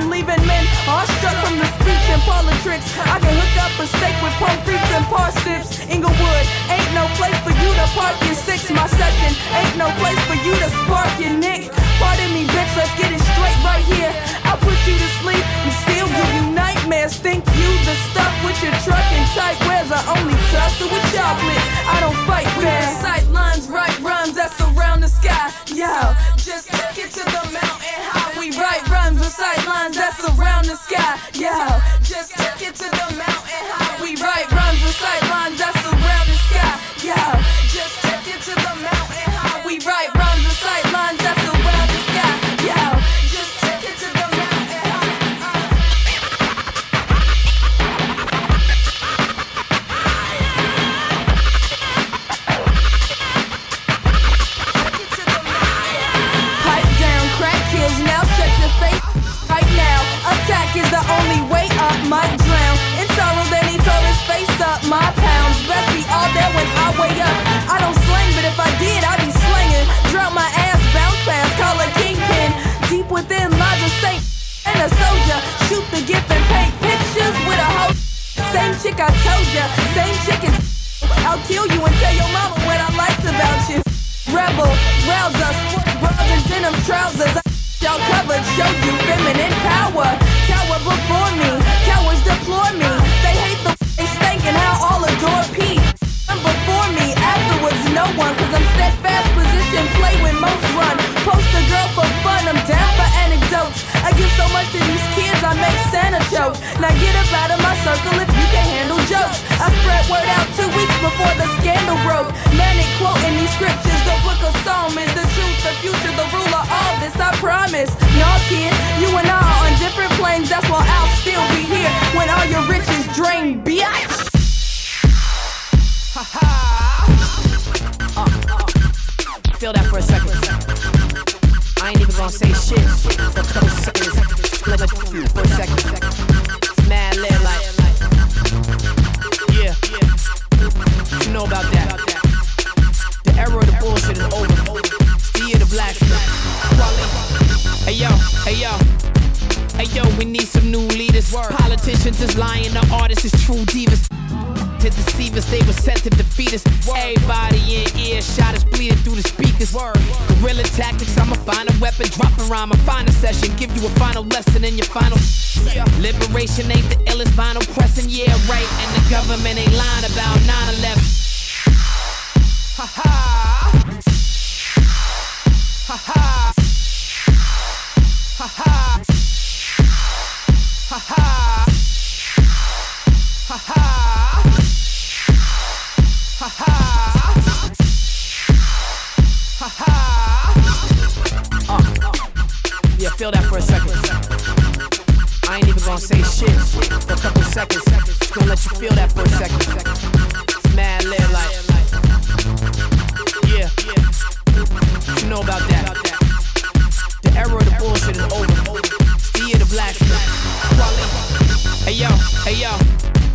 I'm leaving men awestruck from the speech and politics. I can hook up a steak with palm trees and parsnips. Inglewood, ain't no place for you to park your six. My second, ain't no place for you to spark your nick. Pardon me, bitch, let's get it straight right here. I put you to sleep and still give you nightmares. Think you the stuff with your truck and tight wears. I only tussle with chocolate. I don't fight back. Sight lines, right runs that surround the sky. Yo, just get to the with sight lines that surround the sky. Yeah, just take it to the mountain chick I told ya, same chicken. I'll kill you and tell your mama what I liked about you. Rebel, rouse us, bras and denim trousers. I y'all covered, show you feminine power. Cower before me, cowards deplore me. They hate the they stank and how all adore P. I'm before me, afterwards no one, cause I'm steadfast position, play when most run. Post a girl for fun, I'm down for anecdotes. I give so much to these kids, I make Santa choke. Now get up out of my circle if you can handle jokes. I spread word out two weeks before the scandal broke. Manic quoting these scriptures, the book of Psalm is the truth, the future, the ruler, all this I promise. Nah, kid, you and I are on different planes, that's why I'll still be here when all your riches drain, bitch. Uh, uh. Feel that for a second. I ain't even gonna say shit for a couple seconds. Let it for a second. It's mad lit, like. Yeah. You know about that. The era of the bullshit is over. It's the year of the black. Hey yo, hey yo. Hey yo, we need some new leaders. Politicians is lying, the artists is true divas to deceive us, they were sent to defeat us. Everybody in earshot is bleeding through the speakers. Guerrilla tactics, I'ma find a weapon, drop a rhyme, a final session, give you a final lesson in your final. Liberation ain't the illest vinyl pressing, yeah, right. And the government ain't lying about 9 11. Ha ha. Ha seconds. Just gonna let you feel that for a second. It's mad lit, like. Yeah, you know about that. The era of the bullshit is over. It's the year of the black. Hey yo, hey yo.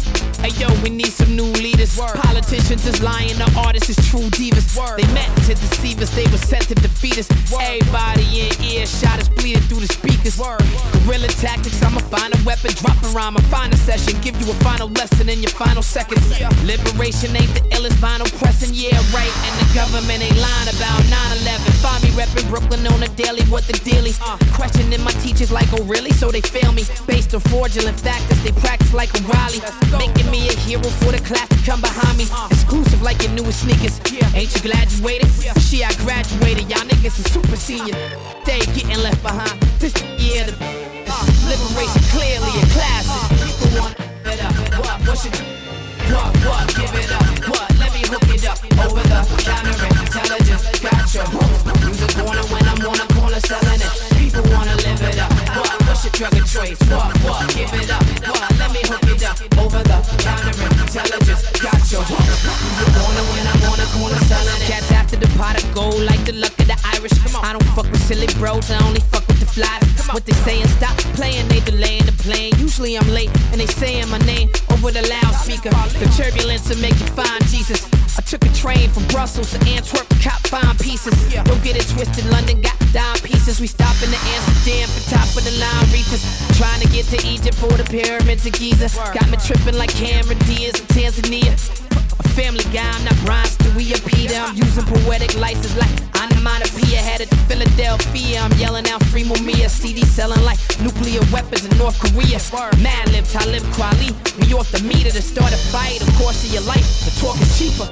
Hey yo, we need some new leaders. Politicians is lying, the artists is true divas. They meant to deceive us, they were sent to defeat us. Everybody in earshot is bleeding through the speakers. Guerrilla tactics, I'ma find a weapon, drop a rhyme, a final session, give you a final lesson in your final seconds. Liberation ain't the illest vinyl pressing, yeah, right. And the government ain't lying about 9-11. Find me reppin' Brooklyn on a daily, what the dealie? Questioning my teachers like, oh really? So they fail me. Based on fraudulent factors, they practice like a O'Reilly. Making me a hero for the class to come behind me. Exclusive like your newest sneakers. Ain't you glad you waited? She, I graduated. Y'all niggas is super senior. They getting left behind. This the year the uh, liberation clearly a classic. People want it up. What? What what? What? Give it up. What? Let me hook it up. Over the counter intelligence. Gotcha. Music corner when I'm on a corner selling it. People wanna live it up. What? What's your drug of choice? What? What? Give it up. What? Let me hook it up. Over the counter intelligence. Gotcha. Music corner when I'm on a corner selling it. Cats after the pot of gold like the luck of the Irish. Come on. I don't fuck with silly bros. I only fuck with the fly. What they saying? Stop playing. They delaying the plane. Usually I'm late and they saying my name over the loudspeaker. The turbulence will make you find Jesus. I took a train from Brussels to Antwerp, cop fine pieces. Don't get it twisted, London got dime pieces. We stop in Amsterdam for top of the line reefers. Trying to get to Egypt for the pyramids of Giza. Got me tripping like Cameron Diaz in Tanzania. A family guy, I'm not Brian Stewie or Peter. I'm using poetic license like onomatopoeia. Had it to Philadelphia. I'm yelling out free Mumia. CD selling like nuclear weapons in North Korea. Madlib, Talib Kweli. We off the meter to start a fight. Of course, of your life. The talk is cheaper.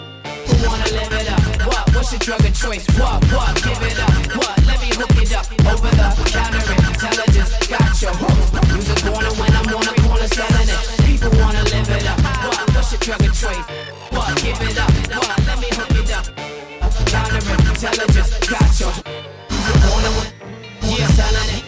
Who wanna live it up? What? What's your drug of choice? What? What? Give it up. What? Let me hook it up. Over the counter intelligence. Got your hook. Use a corner drug of choice? What? Give it up. What? Let me hook it up. Intelligence. Got your Use a yeah, selling it.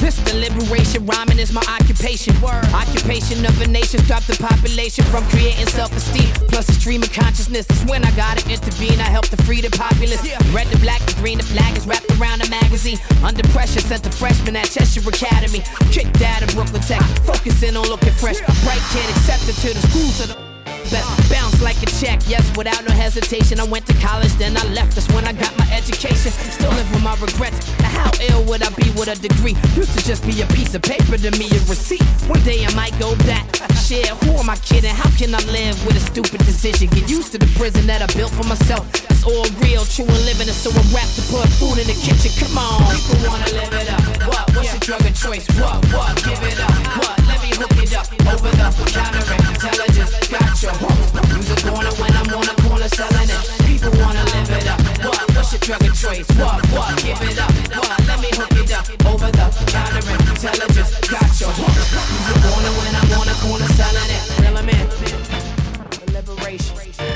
This deliberation rhyming is my occupation. Word. Occupation of a nation, stop the population from creating self-esteem. Plus a stream of consciousness. That's when I gotta intervene. I help to free the populace. Yeah. Red, the black, the green, the flag is wrapped around a magazine. Under pressure, sent a freshman at Cheshire Academy. Kicked out of Brooklyn Tech, focusing on looking fresh. Bright kid accepted to the schools of the best. Bounce like a check, yes, without no hesitation. I went to college, then I left. That's when I got my education. Still live with my regrets. Now, how ill would I be with a degree? Used to just be a piece of paper to me, a receipt. One day I might go back. Shit, who am I kidding? How can I live with a stupid decision? Get used to the prison that I built for myself. It's all real, true and living, and so I'm wrapped to put food in the kitchen. Come on. People wanna live it up. What? What's your drug of choice? What? What? Give it up. What? Me hook it up. Over the counter intelligence. Got your hook. Use a corner when I'm on a corner selling it. People wanna live it up. What? What's your drug of choice? What? What? Give it up. What? Let me hook it up. Over the counter intelligence. Got your hook. Use a corner when I'm on a corner selling it. Reel 'em in. Liberation.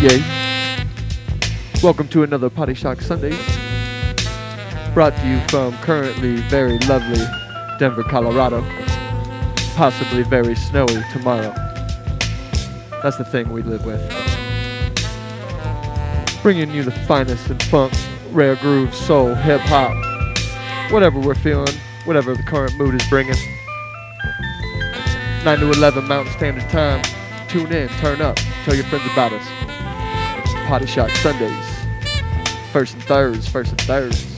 Yay. Welcome to another Potty Shock Sunday. Brought to you from currently very lovely Denver, Colorado. Possibly very snowy tomorrow. That's the thing we live with. Bringing you the finest in funk, rare groove, soul, hip hop, whatever we're feeling, whatever the current mood is bringing. 9 to 11 Mountain Standard Time. Tune in, turn up, tell your friends about us. Potty Shock Sundays. First and thirds, first and thirds.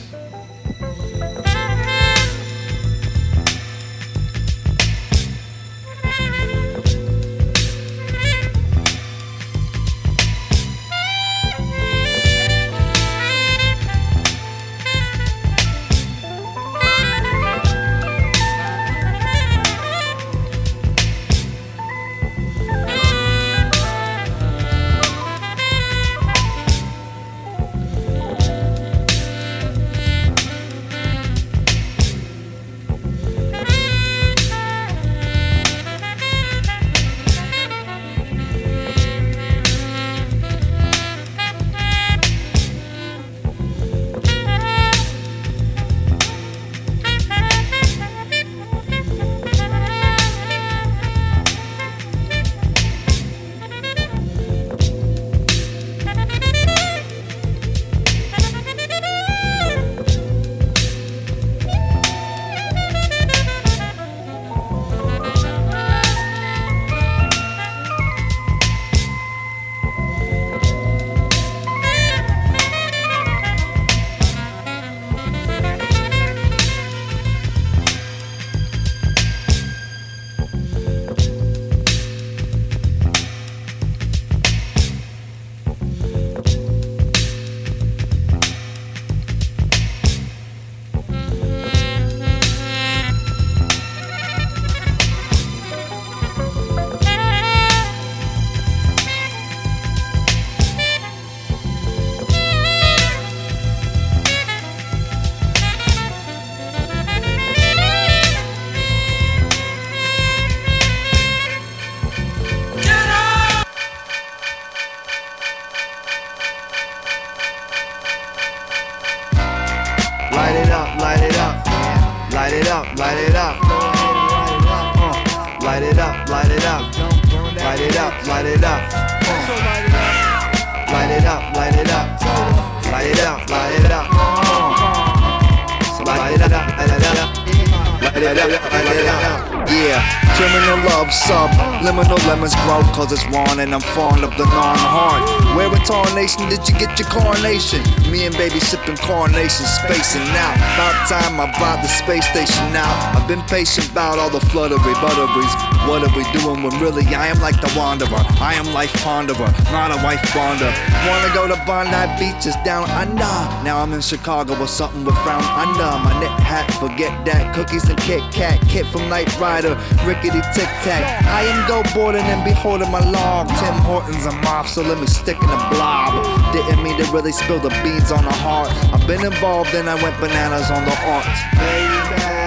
Me and baby sipping coronation, spacing out. About time I brought the space station out. I've been patient about all the fluttery butteries. What are we doing when really I am like the wanderer? I am life ponderer, not a wife bonder. Wanna go to Bondi beaches down under. Now I'm in Chicago with something with frown under. My knit hat, forget that. Cookies and Kit Kat, kit from Knight Rider, rickety tic tac. I am go boarding and beholding my log. Tim Hortons, I'm off, so let me stick in a blob. Didn't mean to really spill the beans on the heart. I've been involved and I went bananas on the art. Baby,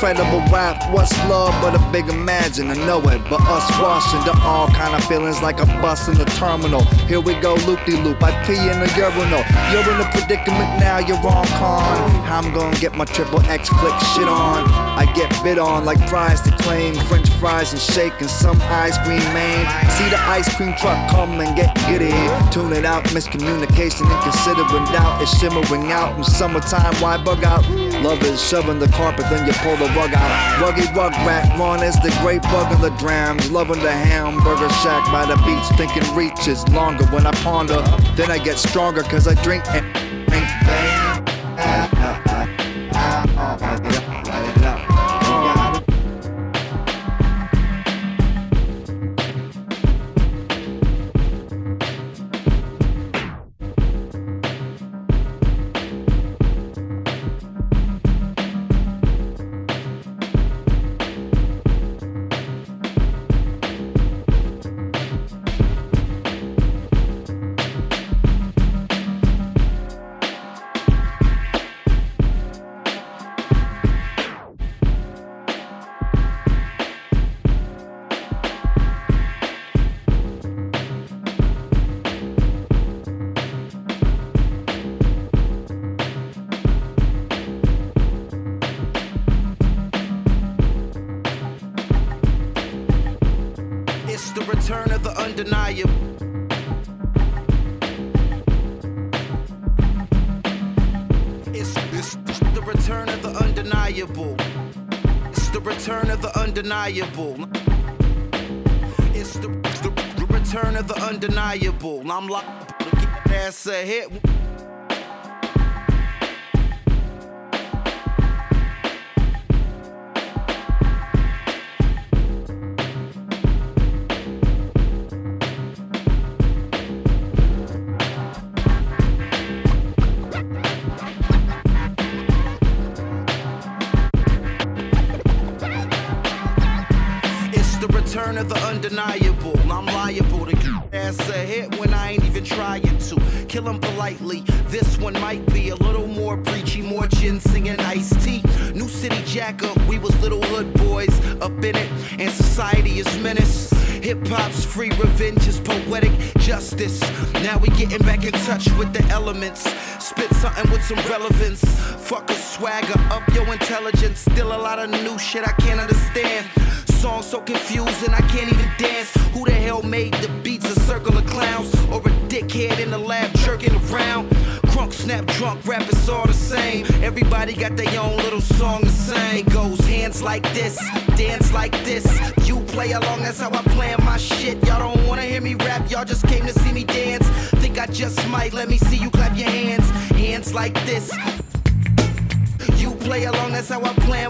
incredible rap. What's love but a big imagine? I know it, but us rush into all kind of feelings like a bus in the terminal. Here we go, loop de loop. I pee in the urinal. You're in a predicament now, you're on con. How I'm gonna get my triple X flick shit on? I get bit on like fries to claim. French fries and shake and some ice cream, man. See the ice cream truck come and get giddy. Tune it out, miscommunication, inconsiderate doubt is shimmering out. In summertime, why bug out? Love is shoving the carpet, then you pull the rug out. Ruggy rug rat, Ron is the great bug in the drams. Loving the hamburger shack by the beach, thinking reaches longer when I ponder. Then I get stronger cause I drink and drink. Undeniable. It's the, the, the return of the undeniable. I'm like, ass a hit. Hip hop's free revenge is poetic justice. Now we getting back in touch with the elements. Spit something with some relevance. Fuck a swagger, up your intelligence. Still a lot of new shit I can't understand. Song so confusing, I can't even dance. Who the hell made the beats? A circle of clowns or a dickhead in the lab jerking around? Snap, drunk, rap, it's all the same. Everybody got their own little song to sing. It goes hands like this, dance like this. You play along, that's how I plan my shit. Y'all don't wanna hear me rap, y'all just came to see me dance. Think I just might, let me see you clap your hands. Hands like this. You play along, that's how I plan.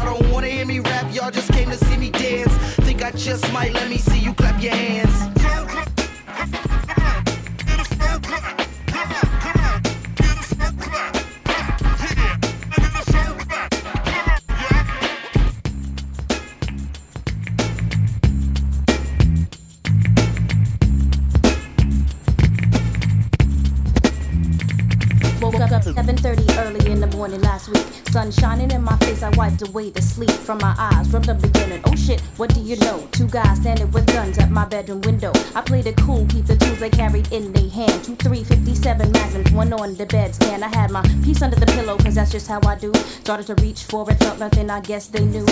I don't wanna hear me rap, y'all just came to see me dance. Think I just might, let me see you clap your hands. Last week. Sun shining in my face, I wiped away the sleep from my eyes from the beginning. Oh shit, what do you know? Two guys standing with guns at my bedroom window. I played it cool, keep the tools they carried in their hand. Two 357 magnums, one on the bedstand. I had my piece under the pillow, cause that's just how I do. Started to reach for it, felt nothing, I guess they knew.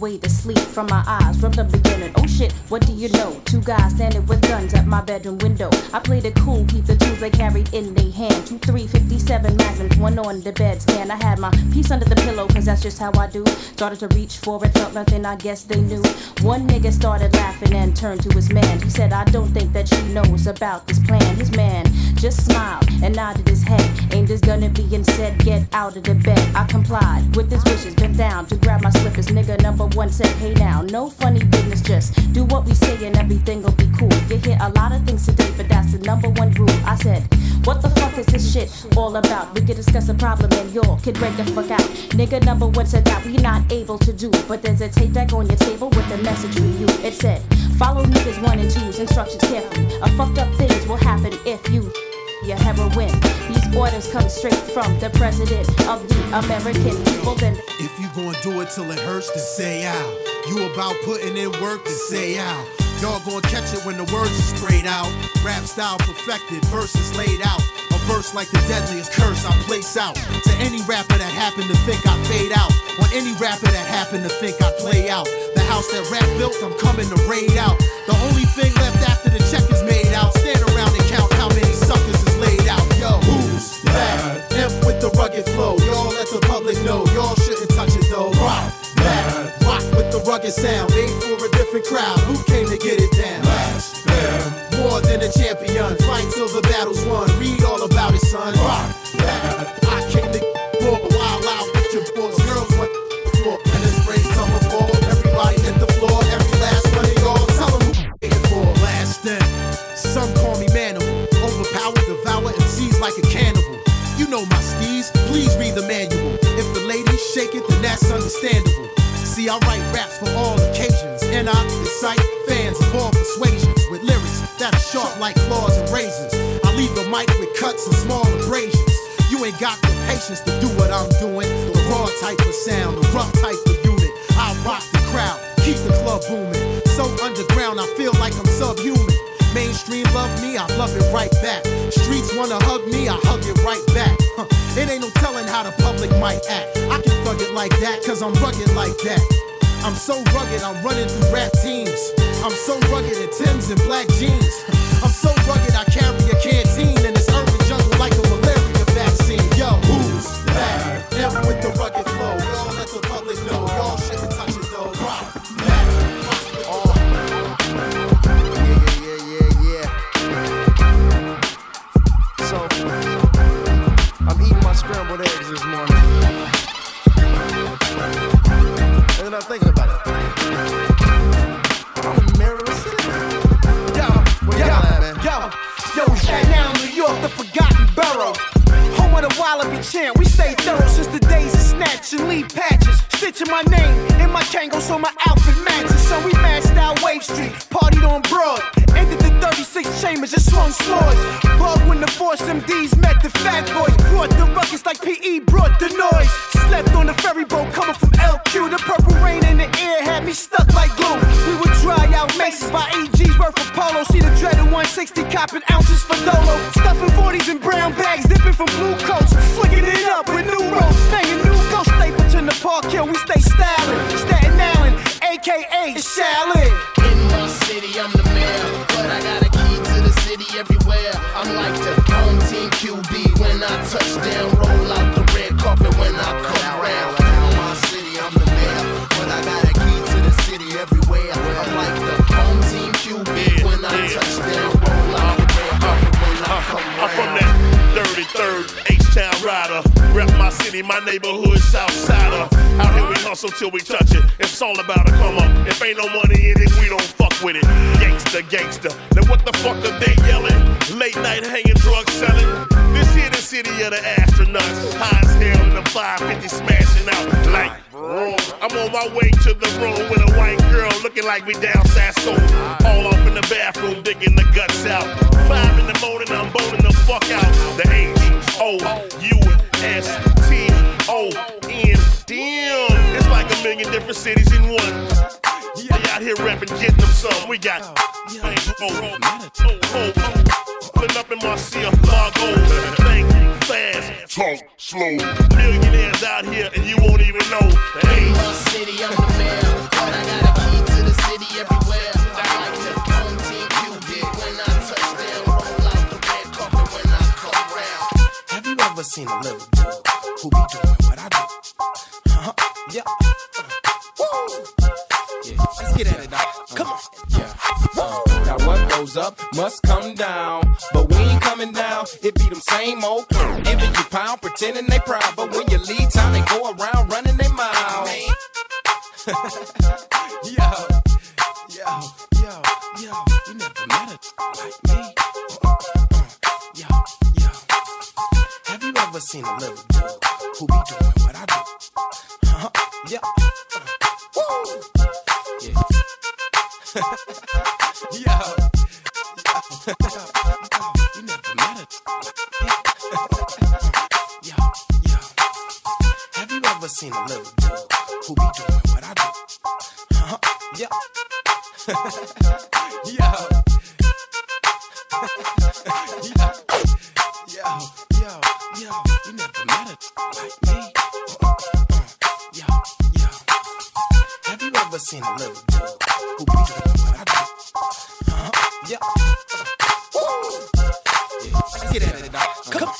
Away the sleep from my eyes from the beginning. Oh shit, what do you know? Two guys standing with guns at my bedroom window. I played it cool, keep the tools they carried in their hand. Two 357 magnums, one on the bed bedstand. I had my piece under the pillow, cause that's just how I do. Started to reach for it, felt nothing, I guess they knew. One nigga started laughing and turned to his man. He said, I don't think that she knows about this plan. His man just smiled and nodded his head. Aimed his gun at me and said, Get out of the bed. I complied with his wishes, bent down to grab my slippers. Nigga number one said, Hey now, no funny business, just do what we say and everything will be cool. You hear a lot of things today, but that's the number one rule. I said, What the fuck is this shit all about? We can discuss a problem and y'all can break the fuck out. Nigga number one said that we not able to do, but there's a tape deck on your table with a message for you. It said, Follow niggas one and two's instructions carefully. A fucked up things will happen if you your heroin. These orders come straight from the president of the American people. Then If you gon' do it till it hurts, then say out. You about putting in work, to say out. Y'all gon' catch it when the words are sprayed out. Rap style perfected, verses laid out. A verse like the deadliest curse I place out. To any rapper that happen to think I fade out. On any rapper that happen to think I play out. The house that rap built, I'm coming to raid out. The Marcia Margot. Think fast, talk slow. Millionaires out here and you won't even know. Hey, city of. I got a key to the city everywhere. I like to you when I touch them. Roll out the red carpet when I come. Have you ever seen a little dude who be doing what I do? Huh? Yeah. Uh-huh. Woo! Yeah. Let's get at it, dog. Come on. Yeah. Uh, now what goes up must come down, but we ain't coming down. It be them same old giving you pound, pretending they proud, but when you leave town, they go around running their mouth. yo, yo, yo, yo, you never met a like me. Uh, uh, yo, yo, have you ever seen a little dude who be doing what I do? Huh? Yeah. Uh, woo. Yeah. yo. yo. you never met a. yo, yo. Have you ever seen a little dude who be doing what I do? Huh? Yo. yo. yo. Yo. Yo. Yo. You never met a like me. never seen a little dude who be doing what I do. Huh? Yeah. Uh-huh. yeah. Get at it, dog. Come.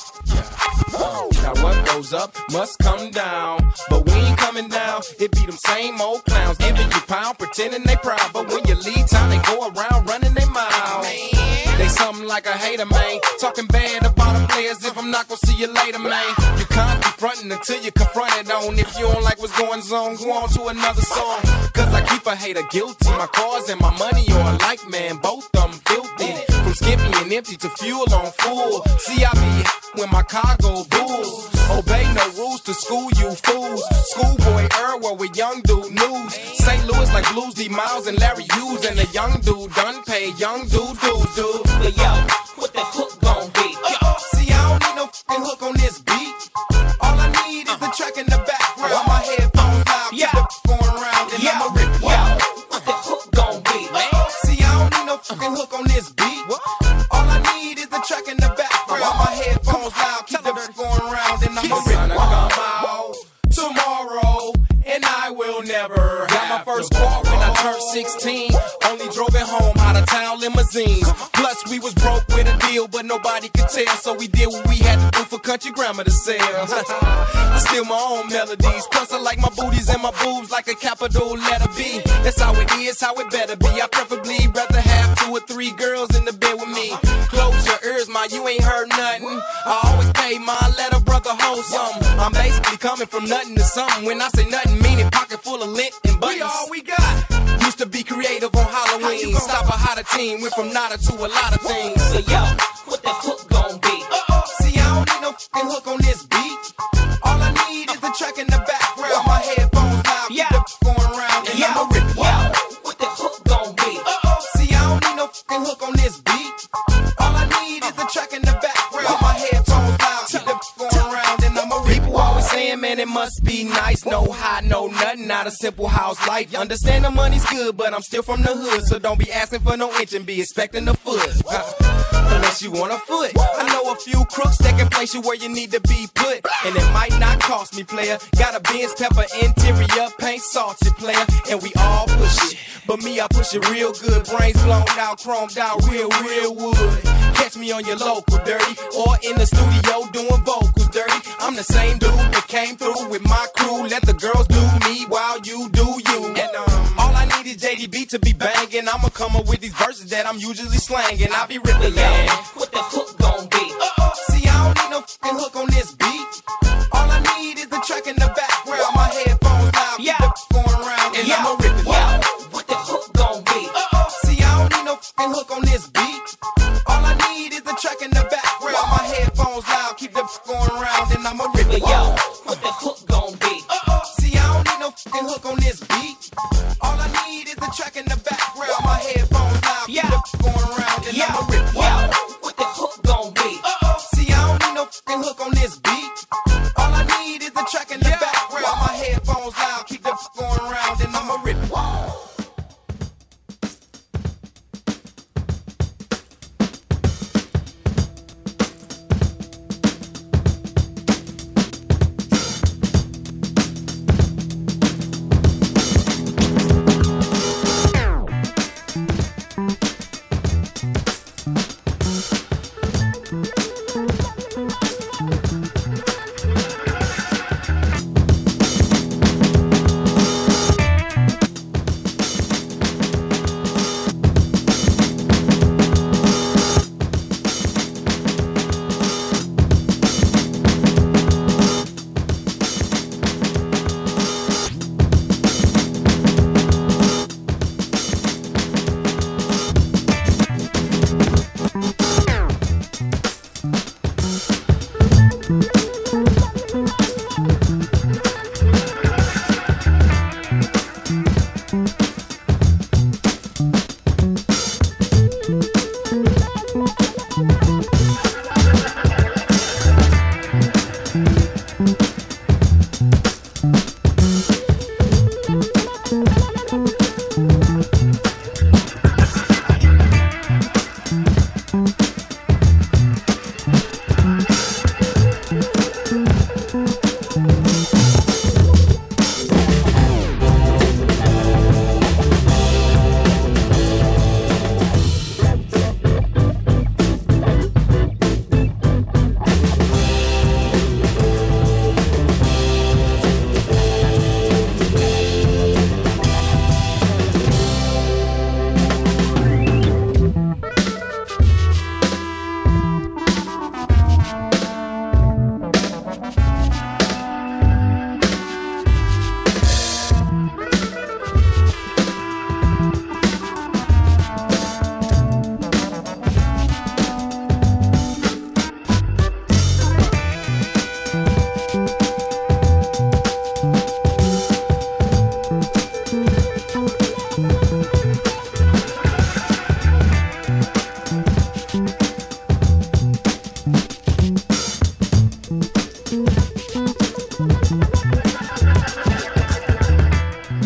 Now what goes up must come down. But we ain't coming down. It be them same old clowns giving you pound, pretending they proud. But when you leave town, they go around running their mouth. Man. They something like a hater, man. Talking bad about them players if I'm not gonna see you later, man. You can't confronting until you confronted on. If you don't like what's going on, go on to another song. Cause I keep a hater guilty. My cars and my money are a like, man. Both of them filthy. From skimpy and empty to fuel on full. See, I be when my cargo bulls. Obey no rules to school, you fools. Schoolboy Earl with young dude news. St. Louis like Blues D Miles and Larry Hughes. And the young dude done pay, young dude, dude, dude. Yo, what the hook gon' be? See, I don't need no fucking hook on this beat. All I need is the uh-huh. track in the background. While my headphones loud, keep the going around, and I'ma rip it. What the hook gon' be? See, I don't need no fucking hook on this beat. All I need is the track in the background. While my uh-huh. headphones loud, keep the going around, and I'ma rip come tomorrow, and I will never. Got my first car when I turned 16. Only drove it home out of town limousines. Plus, we was broke with a deal, but nobody could tell. So we did what we had to do for country grammar to sell. I steal my own melodies. Plus, I like my booties and my boobs like a capital letter B. That's how it is, how it better be. I preferably rather have two or three girls in the bed with me. Close your ears, my you ain't heard nothing. I always pay my letter brother hold something. I'm basically coming from nothing to something. When I say nothing, meaning pocket full of lint and buttons. We all we got. Used to be creative on Halloween. Stop a hotter team. Went from nada to a lot of things. So yo, what the hook gon' be? Uh-oh. See, I don't need no hook on this beat. All I need is the track in the background. Hook on man, it must be nice. No high, no nothing, not a simple house life. Understand the money's good, but I'm still from the hood, so don't be asking for no inch and be expecting a foot. Unless you want a foot. I know a few crooks that can place you where you need to be put. And it might not cost me, player. Got a Benz pepper interior, paint salty, player. And we all push it. But me, I push it real good. Brains blown out, chromed out, real, real wood. Catch me on your local dirty or in the studio doing vocals dirty. I'm the same dude that came through with my crew. Let the girls do me while you do you. And um, all I need is JDB to be banging. I'ma come up with these verses that I'm usually slanging. I'll be ripping, man. What the hook gon' be? See, I don't need no fucking hook on this beat. All I need is the track in the background. My headphones loud, keep the going around, and I'ma rip it. What the hook gon' be? See, I don't need no fucking hook on this beat. All I need is the track in going around, and I'ma rip it. what the hook gon' be? Uh-uh. See, I don't need no fucking hook on this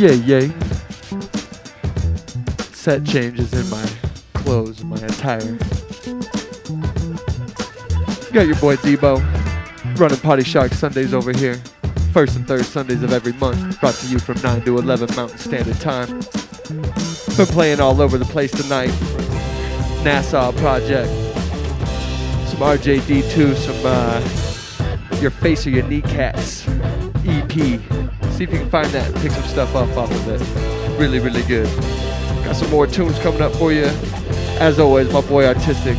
Yay, yay. Set changes in my clothes and my attire. Got your boy Debo running Potty Shark Sundays over here. First and third Sundays of every month, brought to you from 9 to 11 Mountain Standard Time. Been playing all over the place tonight. Nassau Project, some RJD2, some uh, Your Face or Your Kneecaps EP. See if you can find that and pick some stuff up off of it. Really, really good. Got some more tunes coming up for you. As always, my boy Artistic,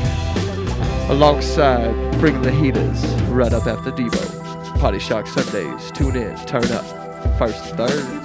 alongside Bring the Heaters, right up after Devo. Potty Shock Sundays. Tune in, turn up. First and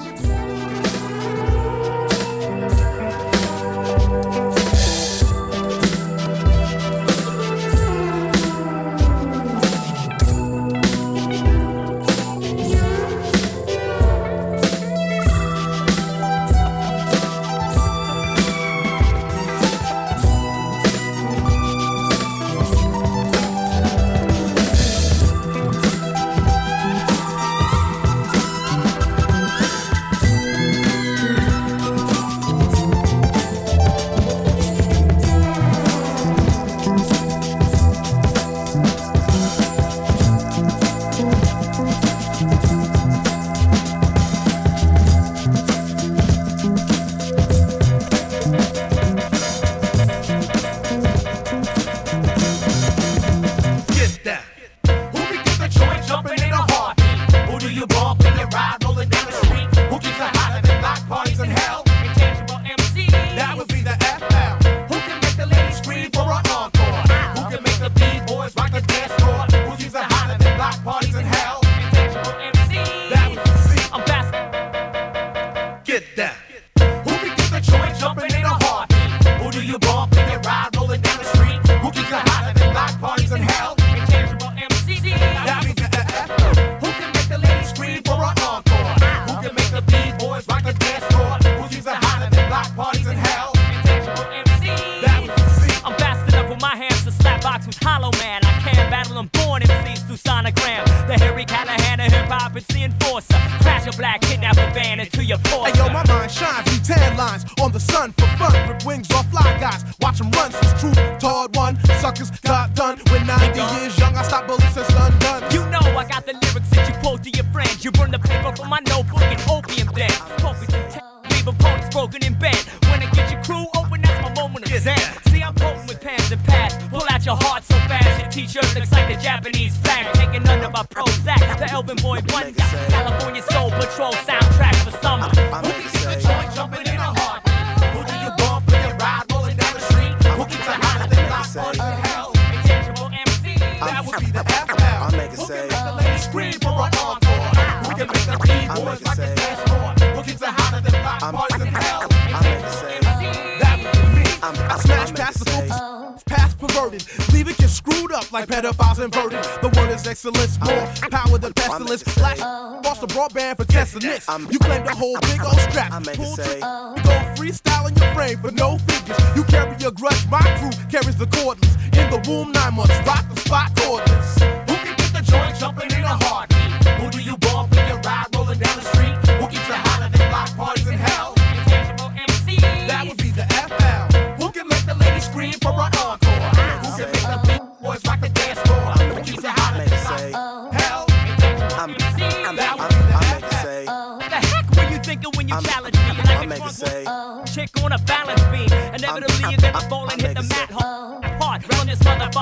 screwed up like pedophiles inverted. The word is excellence, more power than pestilence. Flash off the broadband for testing this. You claim to hold big old straps. Pull say. Go freestyle in your frame for no figures. You carry a grudge, my crew carries the cordless. In the womb, nine months, rock the spot cordless. Who can get the joint jumping in a heartbeat?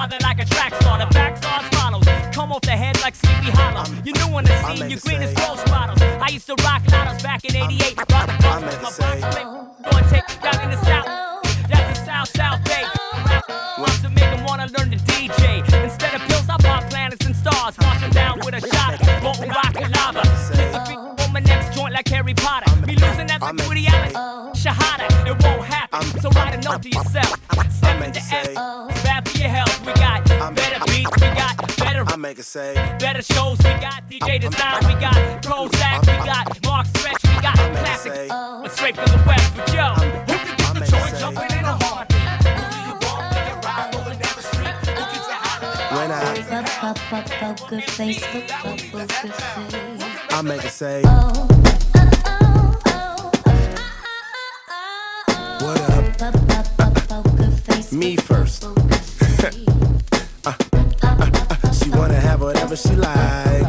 Like a track star. The follows. Come off the head like Sleepy Hollow. You on the scene, make you it green as say. bottles. I used to rock ladders back in 88. Rock the I'll bus with my say. box flip. Gonna take down in the south. That's the South South Bay. Wants to make 'em wanna learn to DJ. Instead of pills, I pop planets and stars. Down with a shot molten rock and lava. Kiss a freak on my next joint like Harry Potter. Me losing that I'll Woody Allen. Shahada, it won't happen. So write a note to yourself. Step into it F. make a save. Better shows we got DJ Design, we got Prozac, we got Mark Stretch, we got Classic. Uh, straight from the West, but yo, who can get the joint jumping in a heartbeat? When I, I make a save. What up? Me first. Wanna have whatever she like.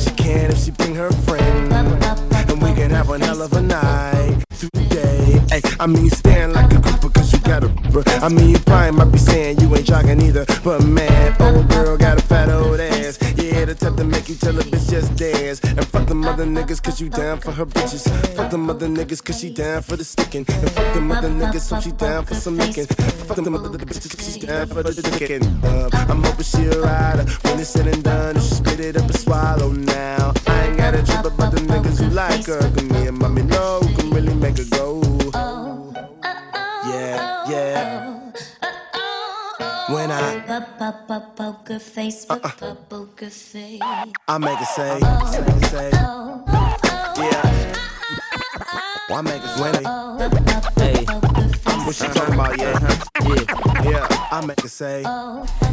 She can if she bring her friend, and we can have one hell of a night today. I mean, stand like a grouper cause you got a ripper. I mean, you probably might be saying you ain't jogging either. But man, old girl got a fat old ass. Yeah, the type to make you tell a bitch just dance. And fuck the mother niggas cause you down for her bitches. Fuck the mother niggas cause she down for the sticking. And fuck the mother niggas so she down for some licking. Fuck them other bitches cause she down for the dicking. Um, I'm hoping she a rider. When it's said and done, she spit it up and swallow now. I ain't got a trip about the niggas who like her. Cause me and mommy know who can really make her go. Yeah, yeah. When I Poker face, poker uh, uh. face. I make it say, I make it say, yeah. I make it when Hey, what she talking about, yeah, uh-huh. yeah, yeah. I make it say,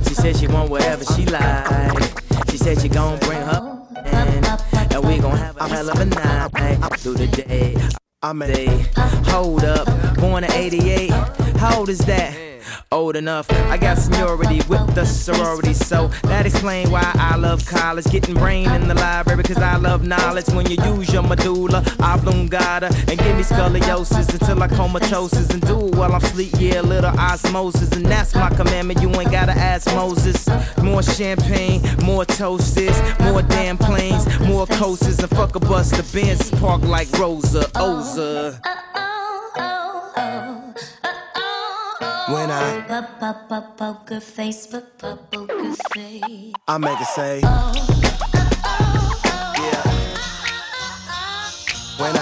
She said she want whatever she like. She said she gon' bring her and, and we gon' have a hell of a night through the day. I make it. Hold up, born in '88. How old is that? Old enough. I got seniority with the sorority, so that explain why I love college. Getting brain in the library, cause I love knowledge. When you use your medulla oblongata and give me scoliosis until I comatosis and do it while I'm sleep. Yeah, little osmosis, and that's my commandment. You ain't gotta ask Moses. More champagne, more toasters, more damn planes, more coasters, and fuck a bus. The Benz park like Rosa Oza. Oh, oh, oh, when I, Poker face, poker face. I make it say, yeah. When I,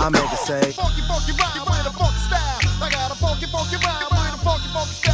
I make it say, Funky, funky rhyme with a funky style. I got a funky, funky rhyme with a funky, funky style.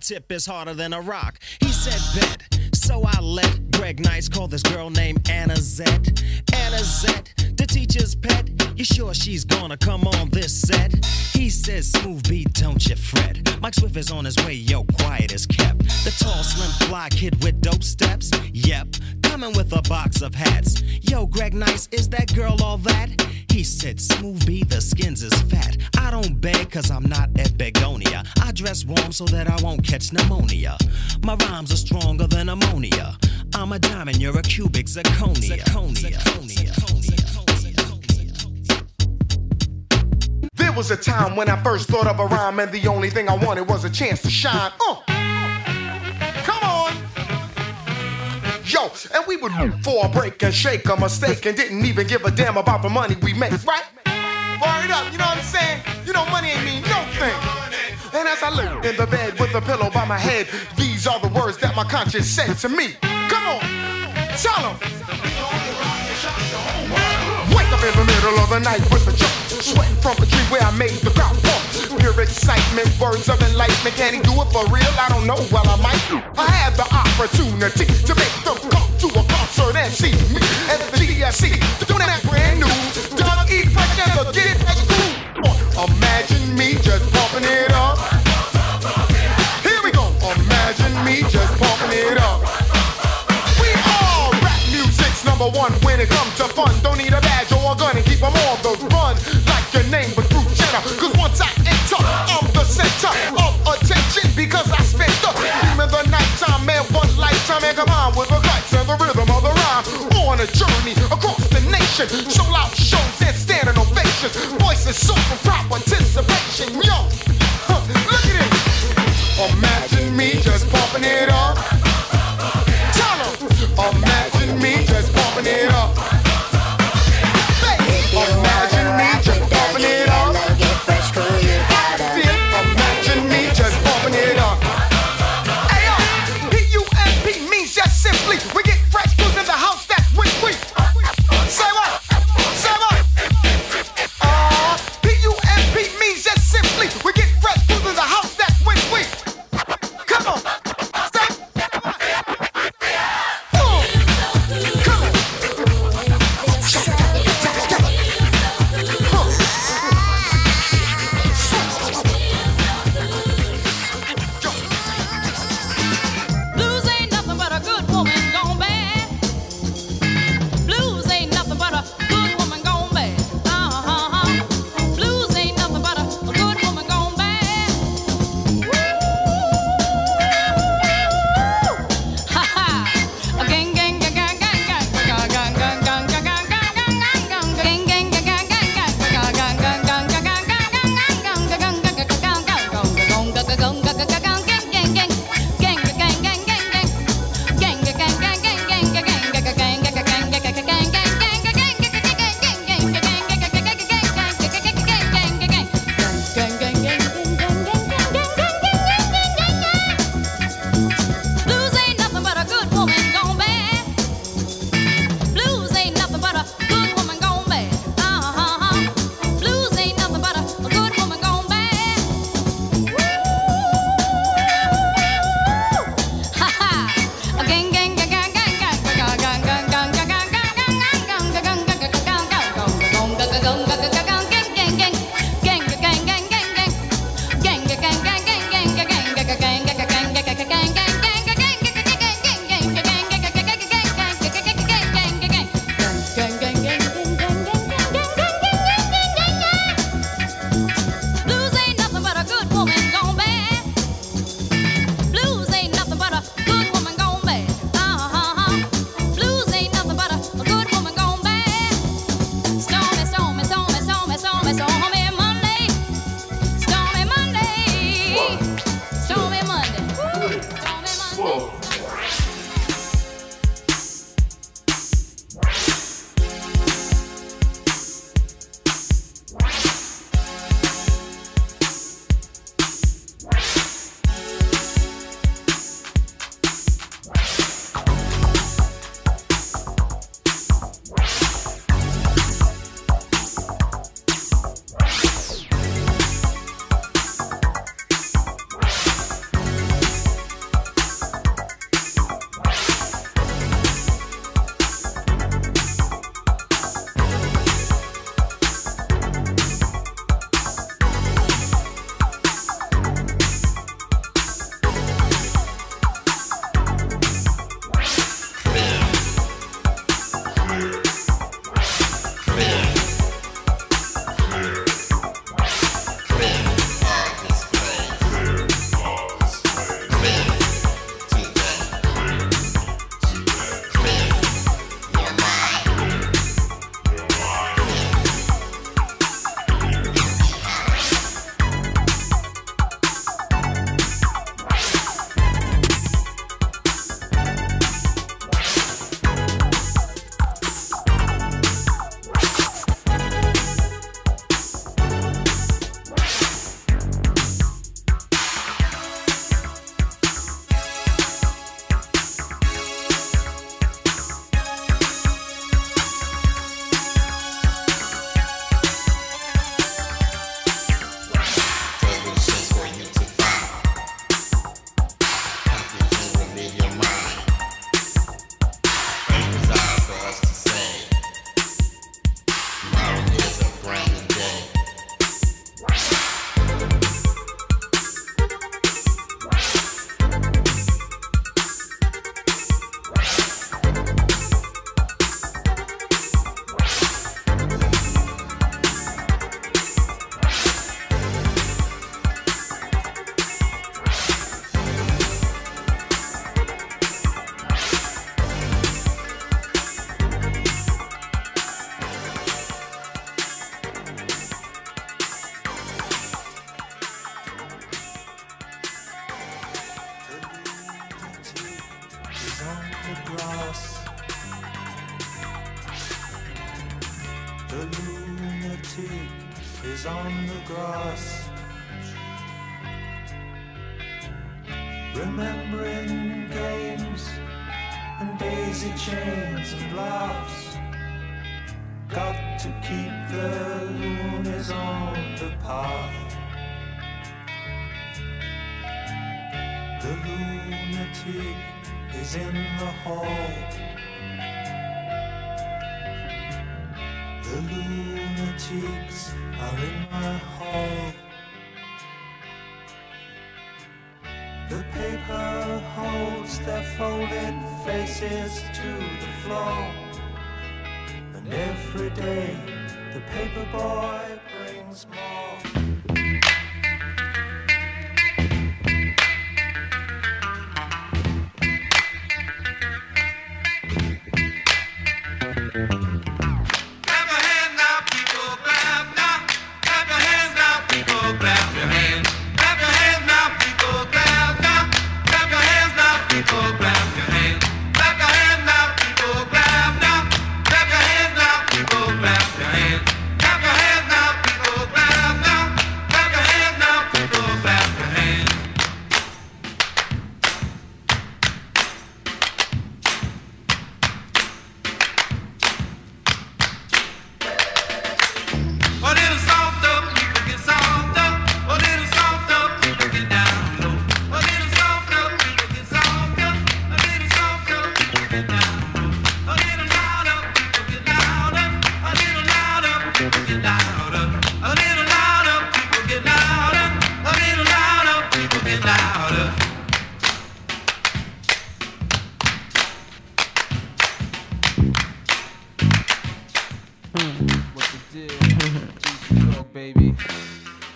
Tip is harder than a rock. He said bet. So I let Greg Nice call this girl named Anna Zet. Anna Zet, the teacher's pet. You sure she's gonna come on time when I first thought of a rhyme, and the only thing I wanted was a chance to shine. Uh. Come on. Yo, and we would for a break and shake a mistake and didn't even give a damn about the money we make, right? Word up, you know what I'm saying? You know, money ain't mean no thing. And as I lay in the bed with a pillow by my head, these are the words that my conscience said to me. Come on, tell 'em. Wake up in the middle of the night from the tree where I made the ground pump. Pure excitement, words of enlightenment. Can he do it for real? I don't know. Well, I might. I had the opportunity to make them come to a concert and see me at the GSC. Doing that brand new, Doug E. Fresh and the Get It Fresh. Imagine me just pumping it up. Here we go. Imagine me just pumping it up. We all rap music's number one when it comes to fun. Don't need a badge the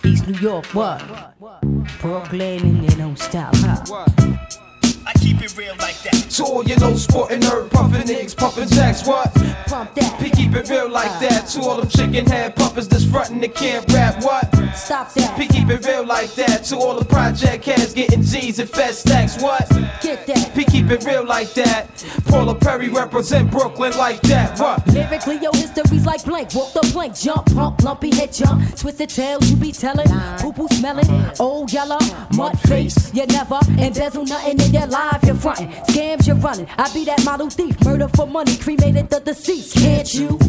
East New York, what? Brooklyn and they don't stop, huh? I keep it real like that. To all you know, sporting nerd, puffin' niggas, pumping jacks, what? Pump that. P keep it real like uh. that. To all them chicken head puppers that's frontin' they can't rap, what? Stop that. P keep it real like that. To all the project heads getting G's and fed stacks, what? Get that. P keep it real like that. Paula Perry represent Brooklyn like that, what? Lyrically, your history's like blank. Walk the plank, jump, pump, lumpy head jump. Twisted tails, you be telling. Poo poo smelling. Old yellow, mud face. You never embezzle nothing in your life. You're frontin'. Scams you're running. I be that model thief. Murder for money. Cremated the deceased. Can't you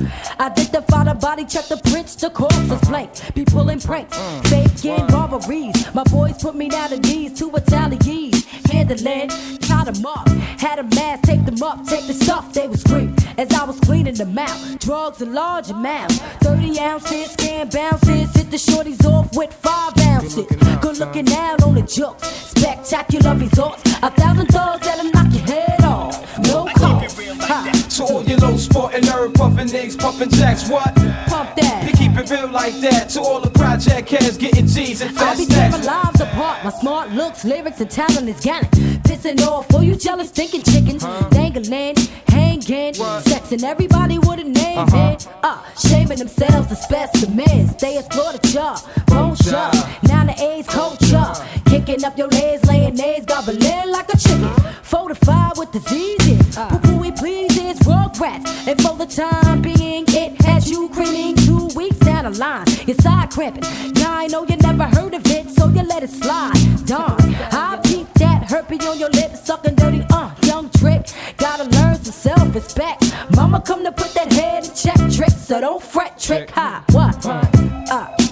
identify the body? Check the prints. The corpse is blank. Be pulling pranks. Mm. Faking robberies. My boys put me down to knees. Two Italians. Handling. Tied them up. Had a mask. Taped them up. Take the stuff. They was scream as I was cleaning them out. Drugs in large amounts. 30 ounces. Scan bounces. Hit the shorties off with five ounces. Good looking out on the joke. Spectacular results. A thousand thugs that'll knock your head off. No cause. To all you low sporting nerd, puffin' niggas, pumping jacks, what? Pump that. P keep it real like that. To all the project heads getting G's and fast I be tearing lives apart. My smart looks, lyrics, and talent is gallant. Pissing off all you jealous thinking chickens. Dangling, hanging, sexing everybody with a name. Uh-huh. man. Uh, shaming themselves as specimens. They explore the jaw, bone. Now the A's culture. Kicking up your legs, laying eggs, gobbling like a chicken. Fortified with diseases. Poo poo it pleases, rugrats. And for the time being, it has you grinning two weeks down the line. You're side cramping. Now I know you never heard of it, so you let it slide. Darn, I peep that herpy on your lips, sucking dirty, uh, young trick. Gotta learn some self respect. Mama come to put that head in check, trick, so don't fret, trick. Hi, what? Uh,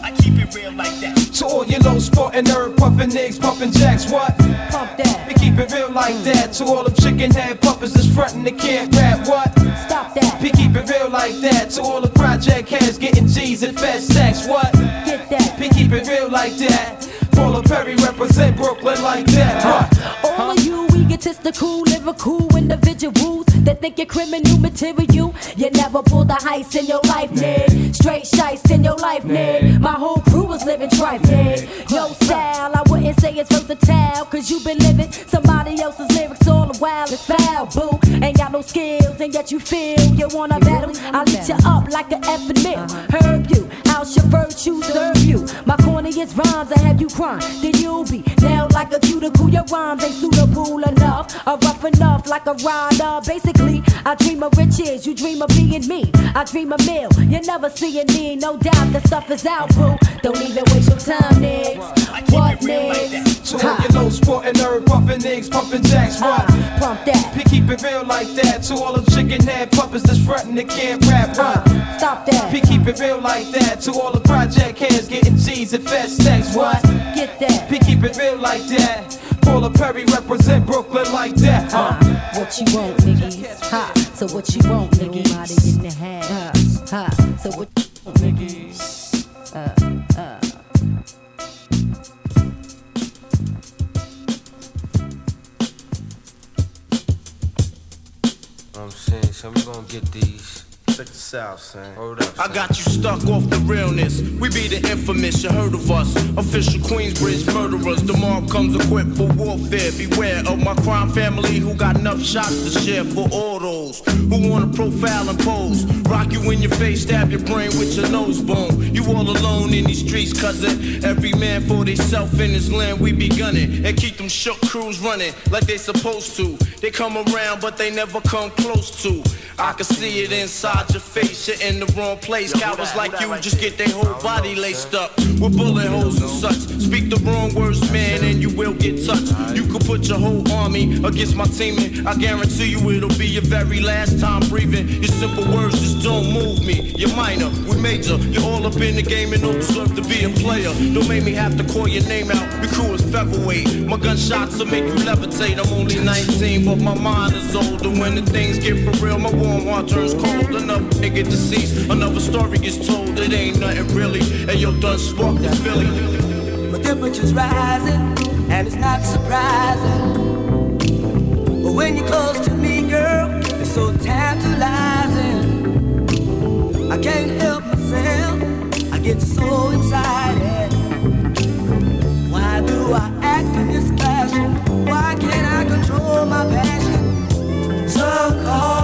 I keep it real like that. To all your low sporting nerd, puffin' niggas, pumping jacks, what? Pump that. We keep it real like that. To all them chicken head puppers that's frontin' they can't rap, what? Stop that. We keep it real like that. To all the project heads getting G's and fat stacks, what? Get that. We keep it real like that. Paula Perry represent Brooklyn like that, what? All of you egotistical, lyrical individuals that think you're criminal material. You never pulled a heist in your life, nigga. Straight shice in your life, nigga. My whole crew was living trife, nigga. Yo, style, I wouldn't say it's versatile, cause you been living somebody else's lyrics all the while. It's foul, boo. Ain't got no skills, and yet you feel you wanna battle. I lit you up like an effing mill. Herb you, out your virtue, serve you. My corniest rhymes, I have you crying. Then you'll be nailed like a cuticle. Your rhymes ain't suitable enough, or rough enough like a rider. Basically, I I dream of riches, you dream of being me. I dream of meal, you never seeing me. No doubt the stuff is out, boo. Don't even waste your time, niggas. What niggas? To all your low sporting herb, pumping niggas, pumping jacks, ah, what? Pump that. P keep it real like that. To all them chicken head puppets that's frontin' that can't rap, what? Ah, stop that. P keep it real like that. To all the project heads getting G's and fat stacks, what? Get that. P keep it real like that. Paula Perry represent Brooklyn like that, huh? Ah, what you want, niggas? Ha. So what you want, niggas? Nobody in the house. Ha. So what you want, niggas? So we gonna get these. Check this out, son. Hold up. I got you stuck off the realness. We be the infamous, you heard of us. Official Queensbridge murderers. The mob comes equipped for warfare. Beware of my crime family who got enough shots to share for all those who wanna profile and pose. Rock you in your face, stab your brain with your nose bone. You all alone in these streets, cousin. Every man for theyself in this land, we be gunning. And keep them shook crews running like they supposed to. They come around, but they never come close to. I can see it inside your face, you're in the wrong place. Cowards like you just get their whole body laced up with bullet holes and such. Speak the wrong words, man, and you will get touched. You could put your whole army against my team, and I guarantee you it'll be your very last time breathing. Your simple words just don't move me. You're minor, we major. You're all up in the game and don't deserve to be a player. Don't make me have to call your name out. Your crew is featherweight. My gunshots will make you levitate. I'm only 19, but my mind is older. When the things get for real, my warm heart turns cold. Another nigga deceased, another story gets told. It ain't nothing really. And yo, done sparked the Philly. My temperature's rising, and it's not surprising. But when you're close to me, girl, it's so tantalizing. I can't help myself, I get so excited. Why do I act in this fashion? My passion? So call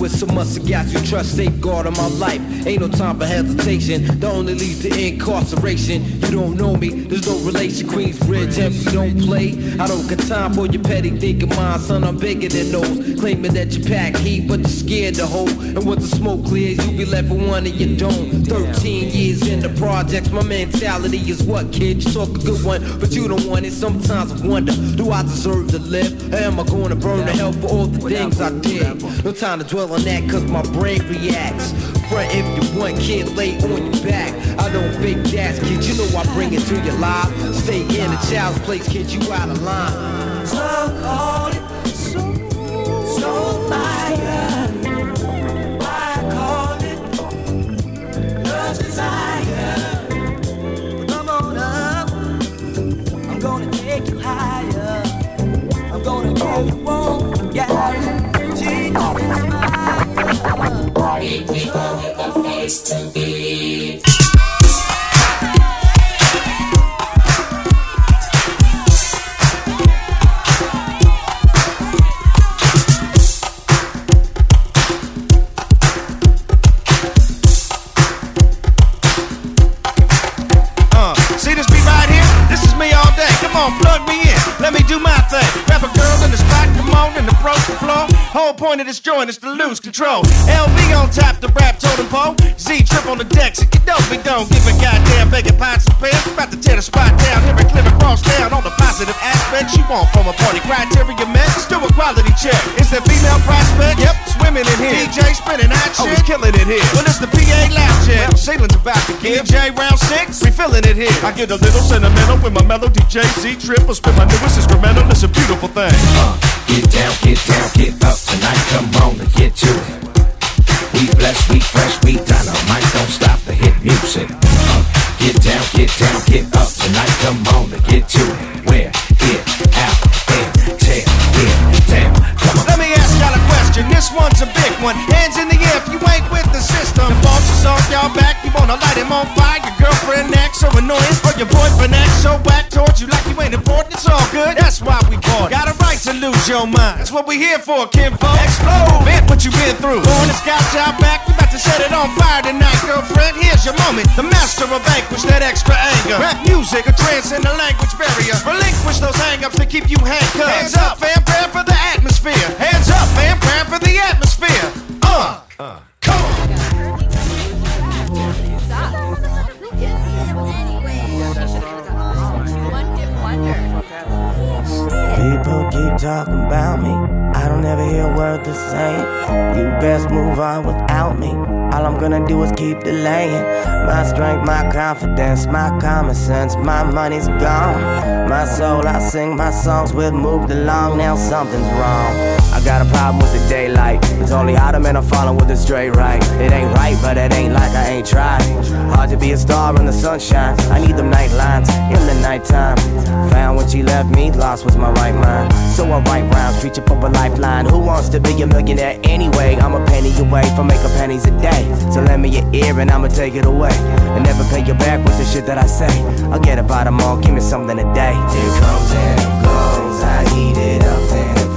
Yo, it's so much I got you trust, safeguard of my life. Ain't no time for hesitation. That only leads to incarceration. You don't know me, there's no relation. Queensbridge, empty, don't play. I don't got time for your petty thinking, mine, son. I'm bigger than those. Claiming that you pack heat, but you're scared to hold. And once the smoke clears, you'll be left with one and you don't. 13 years in the projects, my mentality is what, kid? You talk a good one, but you don't want it. Sometimes I wonder, do I deserve to live? Or am I gonna burn to hell for all the things I did? No time to dwell on that, cause my brain reacts. Front if you want, kid, lay on your back. I don't fake gas, kid, you know I bring it to your life. Stay in a child's place, kid, you out of line. So it so, fire. Why call it love's desire? party people with a place to be. plug me in. Let me do my thing. In the spot, come on floor. Whole point of this joint is to lose control. LB on top, the rap totem pole. Z-Trip on the deck, so you know we don't give a goddamn begging pots and pans. About to tear the spot down, here and clear across town. All the positive aspects you want from a party. Criteria met, let's do a quality check. Is there female prospect? Yep, swimming in here. DJ spinning hot shit. Oh, we killing it here. Well, it's the PA lounge check. Well, ceiling's about to give. DJ round six, we feeling it here. I get a little sentimental with my melody. J Z triple spin my newest instrumental. It's a beautiful thing. Uh, Get down, get down, get up tonight. Come on and get to it. We blessed, we fresh, we dynamite. Don't stop the hit music. Uh, get down, get down, get up tonight. Come on and get to it. Where it out and tear it down. Come on. Let me ask y'all a question. This one's a big one. Hands in the air if you ain't with the system. The boss is off y'all back. You wanna light him on fire. Your girlfriend acts so annoying. Or your boyfriend acts so whack towards you like you ain't important. It's all good. That's why we bought. Got a right to lose your mind. That's what we here for, Kimbo. Explode. Vent what you been through. Born and got y'all back. We about to set it on fire tonight, girlfriend. Here's your moment. The master of vanquish that extra anger. Rap music, a transcend the language barrier. Relinquish those hang-ups that keep you handcuffed. Hands up, fam, prepare for the atmosphere. Hands up, fam, prepare for the atmosphere. Uh, come on. People keep talking about me. I don't ever hear a word they're saying. You best move on without me. All I'm gonna do is keep delaying. My strength, my confidence, my common sense, my money's gone. My soul, I sing my songs with moved along. Now something's wrong. I got a problem with the daylight. It's only autumn and I'm falling with the straight right. It ain't right, but it ain't like I ain't tried. Hard to be a star in the sunshine. I need them night lines in the nighttime. Found when she left me, lost was my right mind. So I write rhymes, reaching for a lifeline. Who wants to be a millionaire anyway? I'm a penny away from making pennies a day. So lend me your ear and I'ma take it away. And never pay you back with the shit that I say. I'll get about them all, give me something today. It comes and goes, I heat it up and it.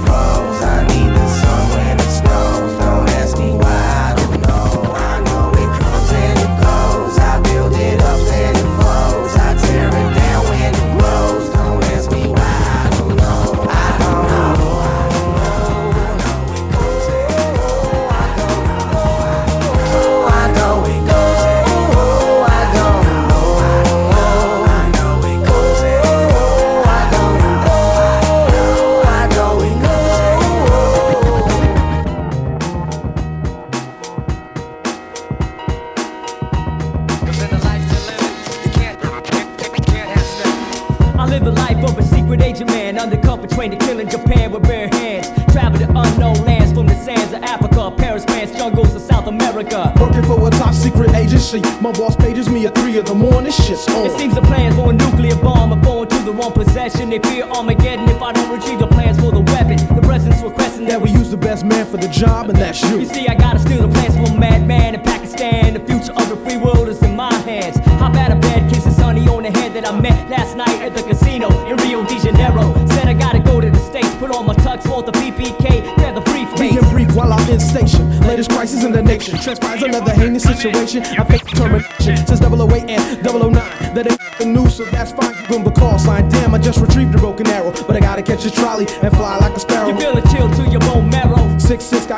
That's you. You see, I gotta steal the plans from a madman in Pakistan. The future of the free world is in my hands. Hop out of bed, kiss kissing Sonny on the head that I met last night at the casino in Rio de Janeiro. Said I gotta go to the States, put on my tux, for the PPK, grab the briefcase. Being brief while I'm in station. Latest crisis in the nation. Transpires another heinous situation. I face termination since 008 and 009. That ain't the news, so that's fine. 'em the call sign. Damn, I just retrieved a broken arrow. But I gotta catch a trolley and fly like. A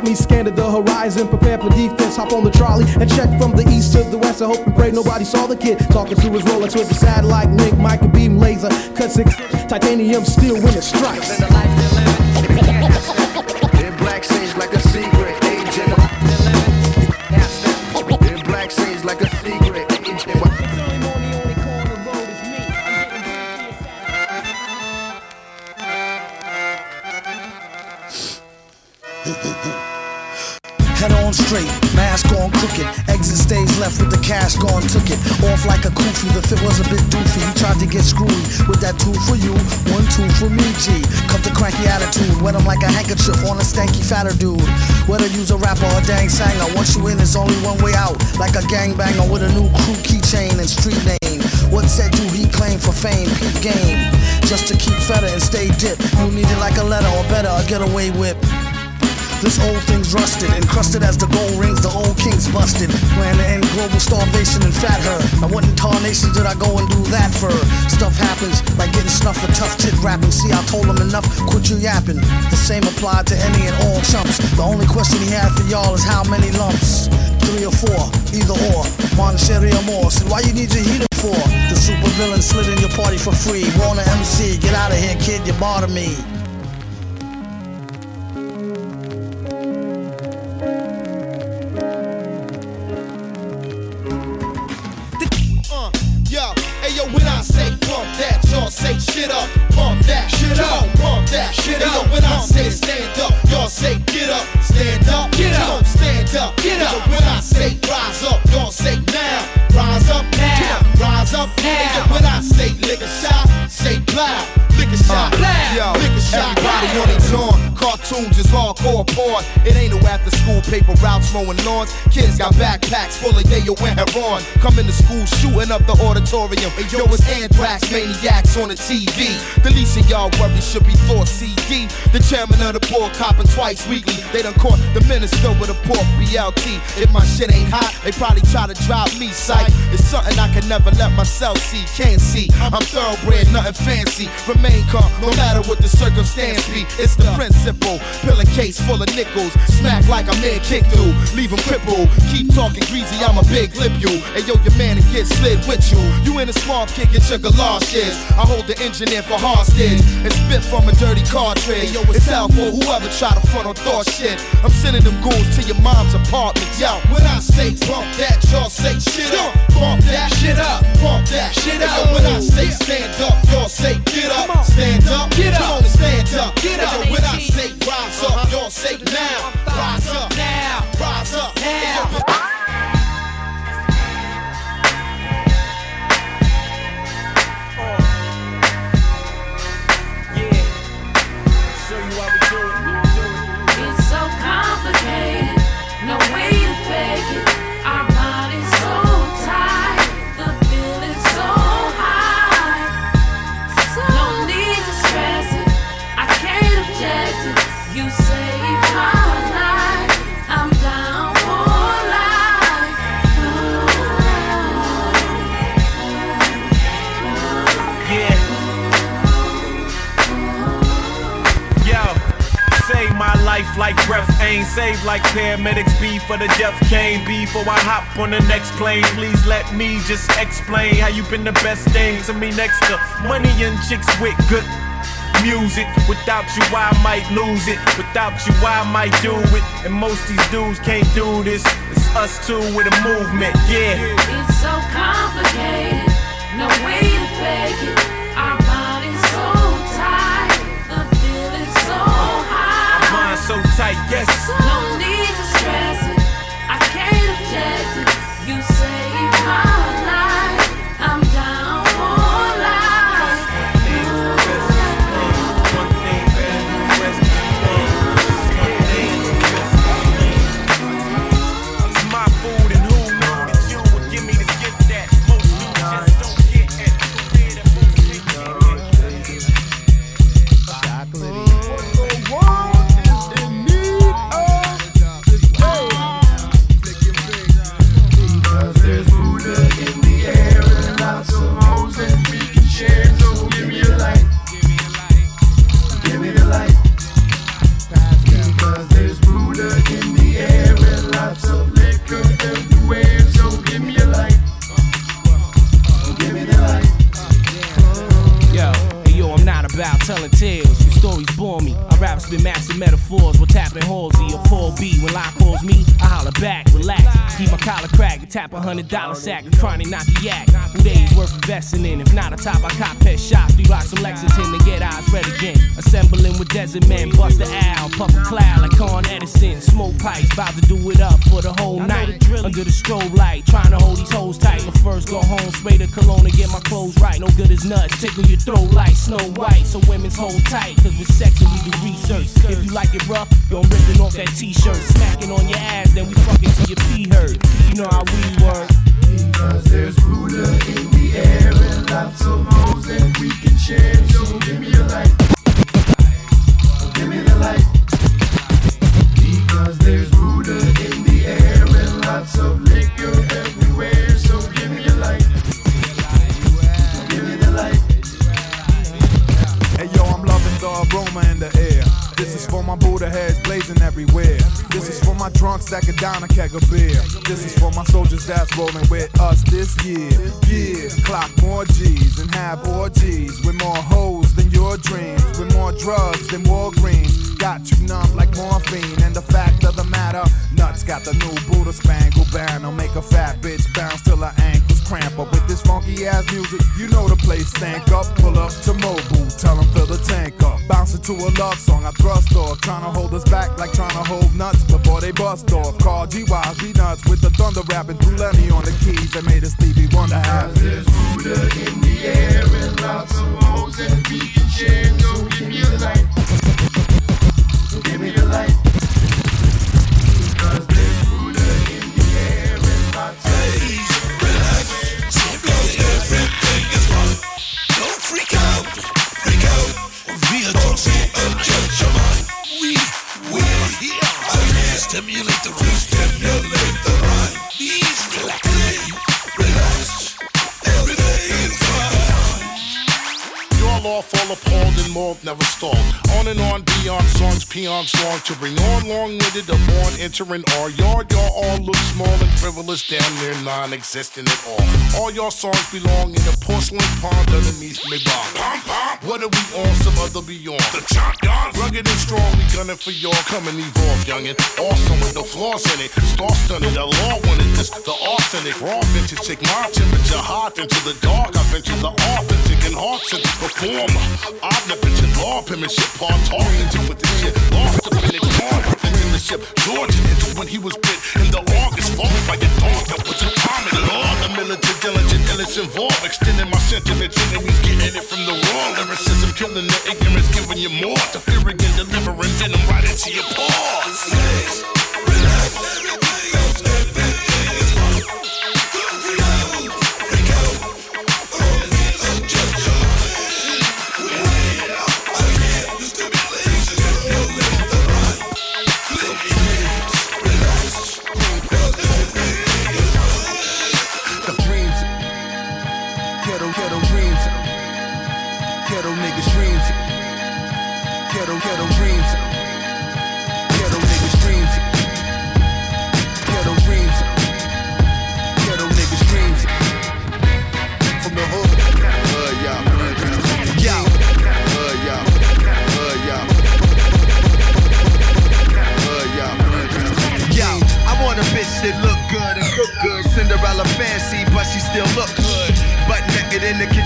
me scanned at the horizon, prepared for defense. Hop on the trolley and check from the east to the west. I hope and pray nobody saw the kid talking to his Rolex with the satellite link, mic beam laser, cut six, titanium steel when it strikes. In black like a secret fatter dude. Whether use a rapper or a dang sanger, once you in, there's only one way out. Like a gangbanger with a new crew keychain and street name. What said do he claim for fame? Peep game. Just to keep fetter and stay dip. You need it like a letter or better, a getaway whip. This old thing's rusted, encrusted as the gold rings, the old king's busted. Plan to end global starvation and fat her. I wouldn't tarnish explanations did I go and do that for? Stuff happens like getting snuffed for tough tit rapping. See, I told him enough, quit you yapping. The same applied to any and all chumps. The only question he had for y'all is how many lumps? Three or four, either or. Monetary or more. So why you need your heater for? The super villain slid in your party for free. Warner MC, get out of here, kid, you bother me. Yayo and heron. Coming to school shooting up the auditorium. And yo, it's anthrax maniacs on the TV. The least of y'all worry should be Thor CD. The chairman of the board copping twice weekly. They done caught the minister with a pork BLT. If my shit ain't hot, they probably try to drive me psych. It's something I can never let myself see. Can't see. I'm thoroughbred, nothing fancy. Remain calm, no matter what the circumstance be. It's the principle. Pill a case full of nickels. Smack like a man kick through. Leave him crippled. Keep talking greasy, I'm a big lip you. And yo, your man and get slid with you. You in a swamp kicking your galoshes. I hold the engineer for hostage. And spit from a dirty cartridge. Yo, it's out for whoever try to front on thought shit. I'm sending them goons to your mom's apartment. Yo, when I say bump that, y'all say shit up. Bump that shit up. Bump that shit up. Yo, when I say stand up, y'all say get up. Stand up. Get up. Come on and stand up. Get up. Yo, when I say rise up, y'all say now. Rise up. Now. Rise up. Now. Ain't saved like paramedics be for the death cane. Before I hop on the next plane, please let me just explain how you been the best thing to me next to money and chicks with good music. Without you, I might lose it. Without you, I might do it. And most these dudes can't do this. It's us two with a movement, yeah. It's so complicated, no way to fake it. Tight, yes. Me. I master metaphors. We're tapping Halsey or Paul B. When life calls me, I holler back, relax. Keep my collar cracked and tap a hundred dollar sack. I'm trying to knock the yak. Who days worth investing in? If not a top, I cop pet shop. Three rocks of Lexington to get eyes red again. Assembling with desert men, bust the owl, puff a cloud like Con Edison. Smoke pipes, about to do it up for the whole night. Under the strobe light, trying to hold these hoes tight. But first go home, spray the cologne and get my clothes right. No good as nuts, tickle your throat like Snow White. So women's hold tight, cause with sex we do research. If you like it rough, you I'm ripping off that t-shirt. Smacking on your ass, then we fucking till your pee hurt. You know how we work. Because there's Buddha in the air and lots of hoes and we can share. So give me a light. Give me the light. Because there's Buddha in the air and lots of liquor for my Buddha heads blazing everywhere. This is for my drunks that could down a keg of beer. This is for my soldiers that's rolling with us this year. Yeah, clock more G's and have orgies with more hoes than your dreams, with more drugs than Walgreens. Got you numb like morphine, and the fact of the matter, nuts got the new Buddha spangle banner. Make a fat bitch bounce till her ankle cramp. But with this funky ass music, you know the place stank up. Pull up to Mobil, tell them fill the tank up. Bouncing to a love song, I thrust off. Trying to hold us back like trying to hold nuts before they bust off. Call G-Wise, be nuts with the thunder rapping through Lenny on the keys that made us Stevie Wonder have. There's Buddha in the air and lots of hoes and we can share. So give me the light. So give me the light. And never stall. On and on, beyond songs, peons long to bring on long winded, a born entering our yard. Y'all all look small and frivolous, damn near non existent at all. All y'all songs belong in a porcelain pond underneath me bomb. What are we on? Some other beyond. The champions. Rugged and strong, we gunning for y'all. Come and evolve, youngin'. Awesome with no flaws in it. Star stunning, the law wanted this. The arsenic, raw vintage, take my temperature hot into the dark. I venture the authentic and hearts into the former. Omnipotent law, penmanship, part talking to with this shit. Lost up in it, gone. in the ship. Georgia into when he was bit in the August. Fall by your thought, that was a common at all. The militant, diligent, illness involved. Extending my sentiments, enemies getting it from the raw. Lyricism killing the ignorance, giving you more. To fear again, delivering venom right into your paws. The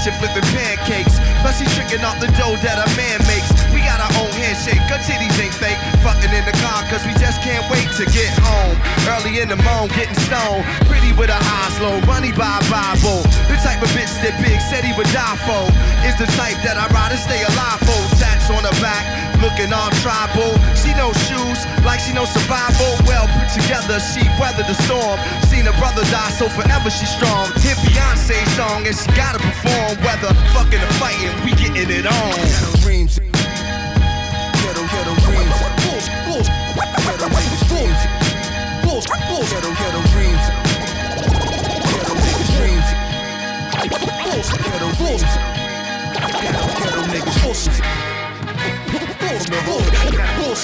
kitchen flipping pancakes. Plus she tricking off the dough that a man makes. We got our own handshake, her titties ain't fake. Fucking in the car, cause we just can't wait to get home. Early in the morning, getting stoned. Pretty with her eyes low, money by Bible. The type of bitch that Big said he would die for. Is the type that I'd rather stay alive for. Tats on her back, looking all tribal. She knows shoes, like she knows survival. Well put together, she weathered the storm. Seen her brother die, so forever she's strong. Hit Beyonce song, and she gotta perform. Whether fucking or fighting, we getting it on. Dreams. Ghetto, ghetto dreams. Bulls, bulls. Ghetto niggas dreams. Bulls, bulls. Ghetto, ghetto dreams. Ghetto dreams. Bulls, ghetto bulls. Ghetto, ghetto niggas bulls. Bulls, the hood. Bulls,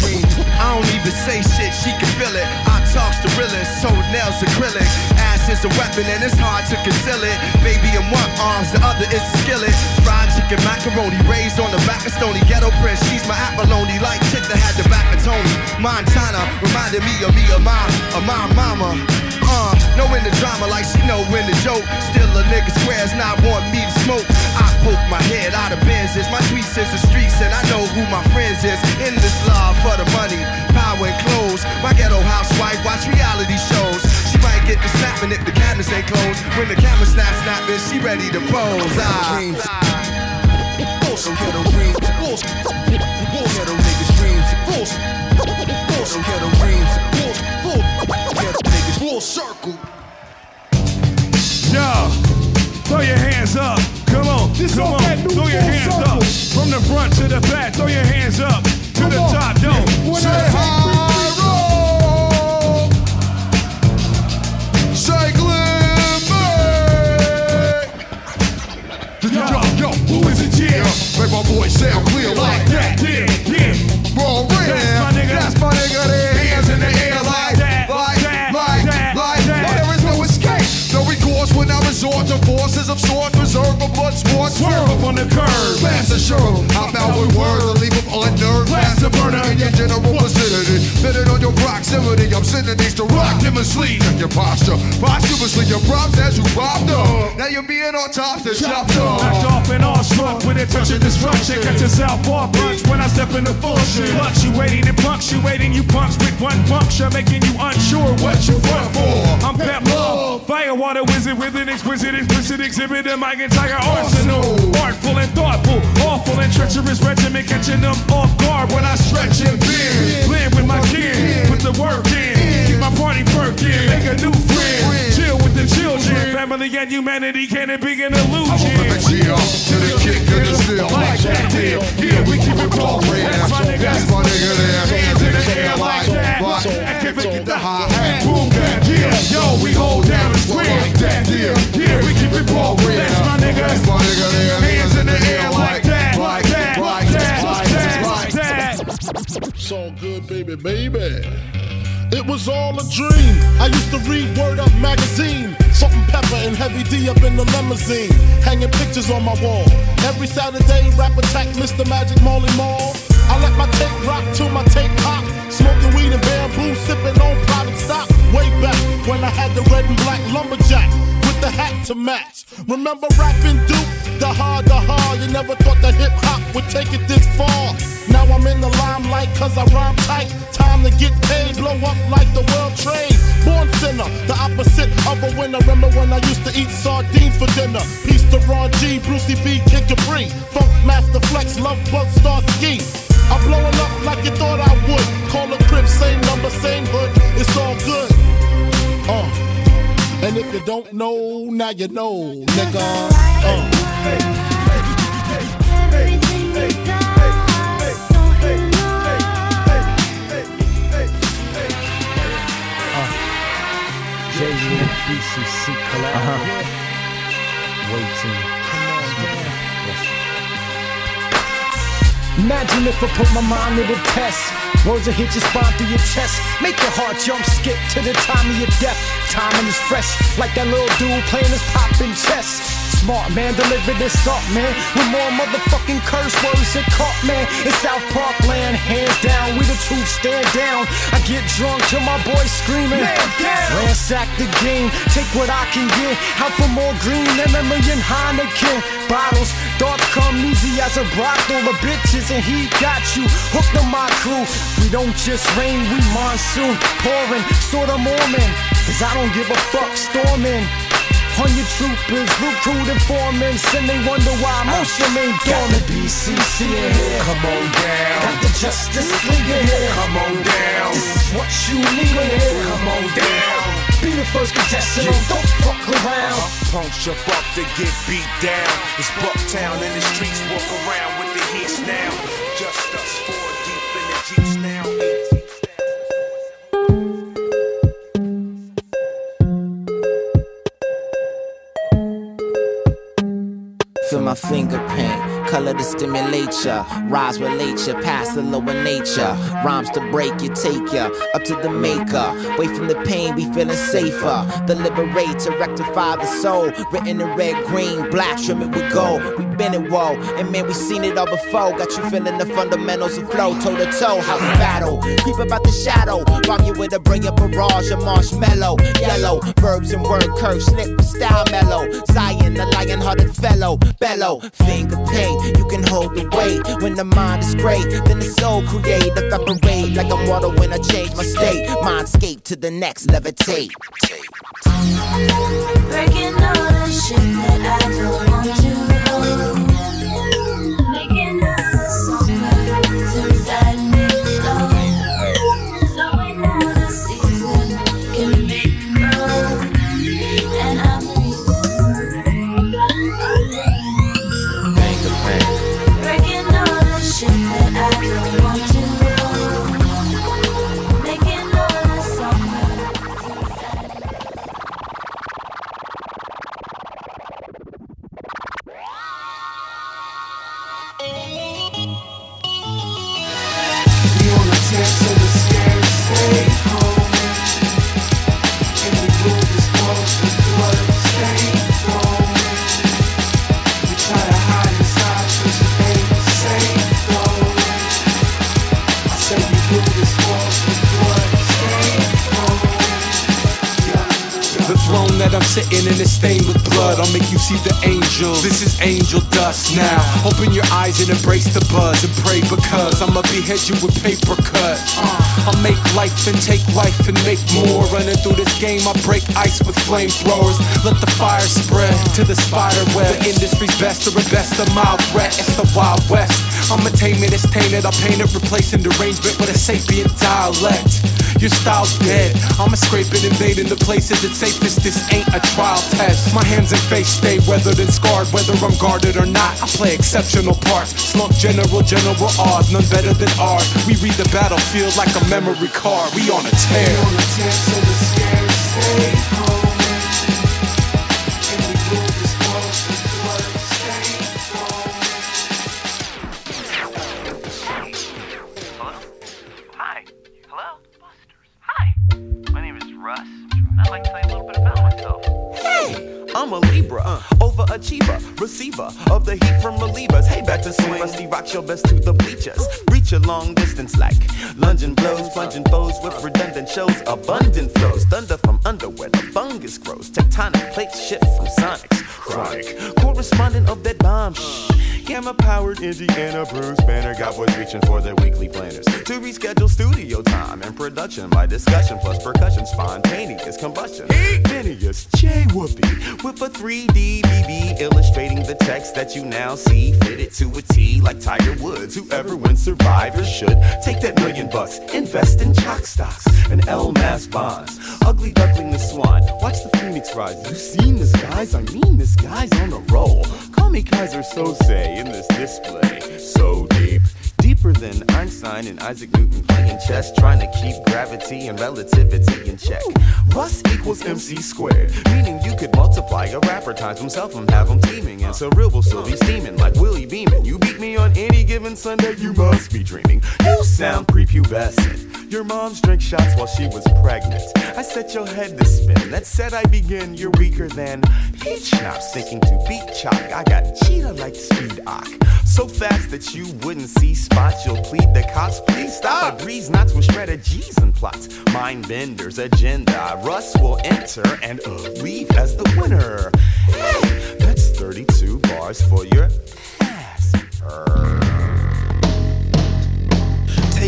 dreams. I don't even say shit, she can feel it. I talks to realest, toenails acrylic. Ass is a weapon and it's hard to conceal it. Baby in one arms, the other is a skillet. Fried chicken macaroni, raised on the back of Stony. Ghetto prince, she's my abalone. Like chick that had the back of Tony. Montana reminded me of me, of my, of my mama. Uh, knowing the drama like she know when the joke. Still a nigga squares not want me to smoke. I poke my head out of Benzes. My tweets is the streets and I know who my friends is. In this love for the money, power and clothes. My ghetto housewife watch reality shows. She might get the snapping if the cabinets ain't closed. When the camera snap snapping, she ready to pose. Ah. Dreams. Bulls, ghetto dreams. Ghetto niggas dreams. Bulls. Ghetto dreams. Full circle. Yo, throw your hands up. Come on, This come on. Throw your hands circle. up. From the front to the back, throw your hands up. To the top, yo. When Say- I high roll, say Yo, yo, who is it, yeah? Make my voice sound clear like that. Yeah, resort to forces of sorts, reserve for blood sports. Swerve up on the curb. Fast and sure. How about with words to leave them unnerved? Blast the burner in your general vicinity. Fitted on your proximity. These to rock them asleep. Check your posture. Posthumously, your props as you popped up. Now you're being on top, then chopped Knocked up. off and awestruck with a touch of destruction. Got your southpaw punch when I step in the full shit. Fluctuating and punctuating you punks with one puncture, making you unsure what you front for. I'm Pep Love, firewater wizard with an exquisite, explicit exhibit of my entire arsenal. Artful and thoughtful, awful and treacherous regimen, catching them off guard when I stretch and bend. Blend with my kin, put the work in, keep my party perking, make a new friend, chill with the children, family and humanity, can it be an illusion? Chill to the kick and the still. Like that deal, yeah, we keep it raw. That's my nigga. That's my nigga there. Hands in the air like that. And keep it the high hat. Boom. Yo, we hold down the square. Like that deal, yeah, we keep it raw. That's my nigga. That's my nigga there. Hands in the air like that. Like that. Like that. Like that. It's all good, baby, baby. It was all a dream. I used to read Word Up magazine. Salt-n-Pepa and Heavy D up in the limousine. Hanging pictures on my wall. Every Saturday, rap attack Mr. Magic Marley Marl. I let my tape rock till my tape pop. Smoking weed and bamboo, sipping on private stock. When I had the red and black lumberjack with the hat to match. Remember rapping Duke? The hard, the hard. You never thought that hip hop would take it this far. Now I'm in the limelight cause I rhyme tight. Time to get paid, blow up like the world trade. Born sinner, the opposite of a winner. Remember when I used to eat sardines for dinner? Peace to Ron G, Brucey B, Kid Capri. Funk Master Flex, Love Bug, Star Ski. I'm blowing up like you thought I would. Call a crib, same number, same hood. It's all good. Uh. And if you don't know, now you know, nigga. Uh. Waiting. Imagine if I put my mind to the test. Words will hit your spine through your chest. Make your heart jump, skip to the time of your death. Timing is fresh, like that little dude playing his popping chess. Smart man, deliver this up, man. With more motherfucking curse words than caught, man. In South Park land, hands down, we the truth stand down. I get drunk till my boys screaming. Ransack the game, take what I can get. Out for more green than a million Heineken bottles. Thoughts come easy as a rock, brothel the bitches, and he got you hooked on my crew. We don't just rain, we monsoon pouring, sorta Mormon. Cause I don't give a fuck storming. On your troopers, recruit informants, and they wonder why most of them ain't dormant. BCC in here, come on down. Got the Justice League in here, come on down. This is what you need in here, come on down. Be the first contestant, on don't fuck around. Uh-huh. Punks jump up to get beat down. It's Bucktown in the streets, walk around with the heats now. Just us four deep in the jeeps now. Feel my fingerprint, color to stimulate ya. Rise relate ya, past the lower nature. Rhymes to break you, take ya up to the maker. Away from the pain, we feeling safer. The liberator, rectify the soul. Written in red, green, black, trim it with gold. We been it, whoa, and man, we seen it all before. Got you feeling the fundamentals of flow, toe to toe. How we battle, creep about the shadow. Bomb you with a bring a barrage of marshmallow. Yellow, verbs and word curves, slip, style mellow. Zion, the lion hearted fellow. Bellow, finger paint, you can hold the weight. When the mind is great, then the soul create. Evaporate like I'm water when I change my state. Mindscape to the next levitate. Breaking all the shit that I don't want to. You see the angels. This is angel dust now. Open your eyes and embrace the buzz and pray because I'ma behead you with paper cut. Uh. I'll make life and take life and make more. Running through this game, I break ice with flamethrowers. Let the fire spread to the spider web. The industry's best or best a mild threat. It's the Wild West. I'ma tame it, it's tainted. I paint it, replacing derangement with a sapient dialect. Your style's dead. I'ma scrape it, invading the places it's safest. This ain't a trial test. My hands and face stay weathered and scarred, whether I'm guarded or not. I play exceptional parts. Slump general, general odds, none better than ours. We read the battlefield like a memory card. We on a tear. on a tear, the rock your best to the bleachers. Reach a long distance like lunging blows, plunging foes with redundant shows, abundant flows, thunder from underwear, the fungus grows, tectonic plates shift from sonics. Chronic, correspondent of that bomb. Shh. Camera powered Indiana Bruce Banner got boys reaching for their weekly planners to reschedule studio time and production by discussion plus percussion, spontaneous combustion. Phineas J. Whoopee with a 3D BB illustrating the text that you now see fitted to a T like Tiger Woods. Whoever wins Survivor should take that million bucks, invest in chalk stocks and L mass bonds. Ugly duckling the swan, watch the phoenix rise. You seen this, guys? I mean, this guy's on a roll. Call me Keyser Söze in this display. So deep. Deeper than Einstein and Isaac Newton playing chess, trying to keep gravity and relativity in check. Russ equals MC squared, meaning you could multiply a rapper times himself and have him teaming, and so real will still be steaming like Willie Beamen. You beat me on any given Sunday, you must be dreaming. You sound prepubescent. Your mom's drank shots while she was pregnant. I set your head to spin. That said I begin, you're weaker than peach schnapps. Thinking to beat chalk, I got cheetah like speed ock. So fast that you wouldn't see spots. You'll plead the cops, please stop. I breeze knots with strategies and plots. Mind benders, agenda. Russ will enter and leave as the winner. Hey, that's 32 bars for your ass.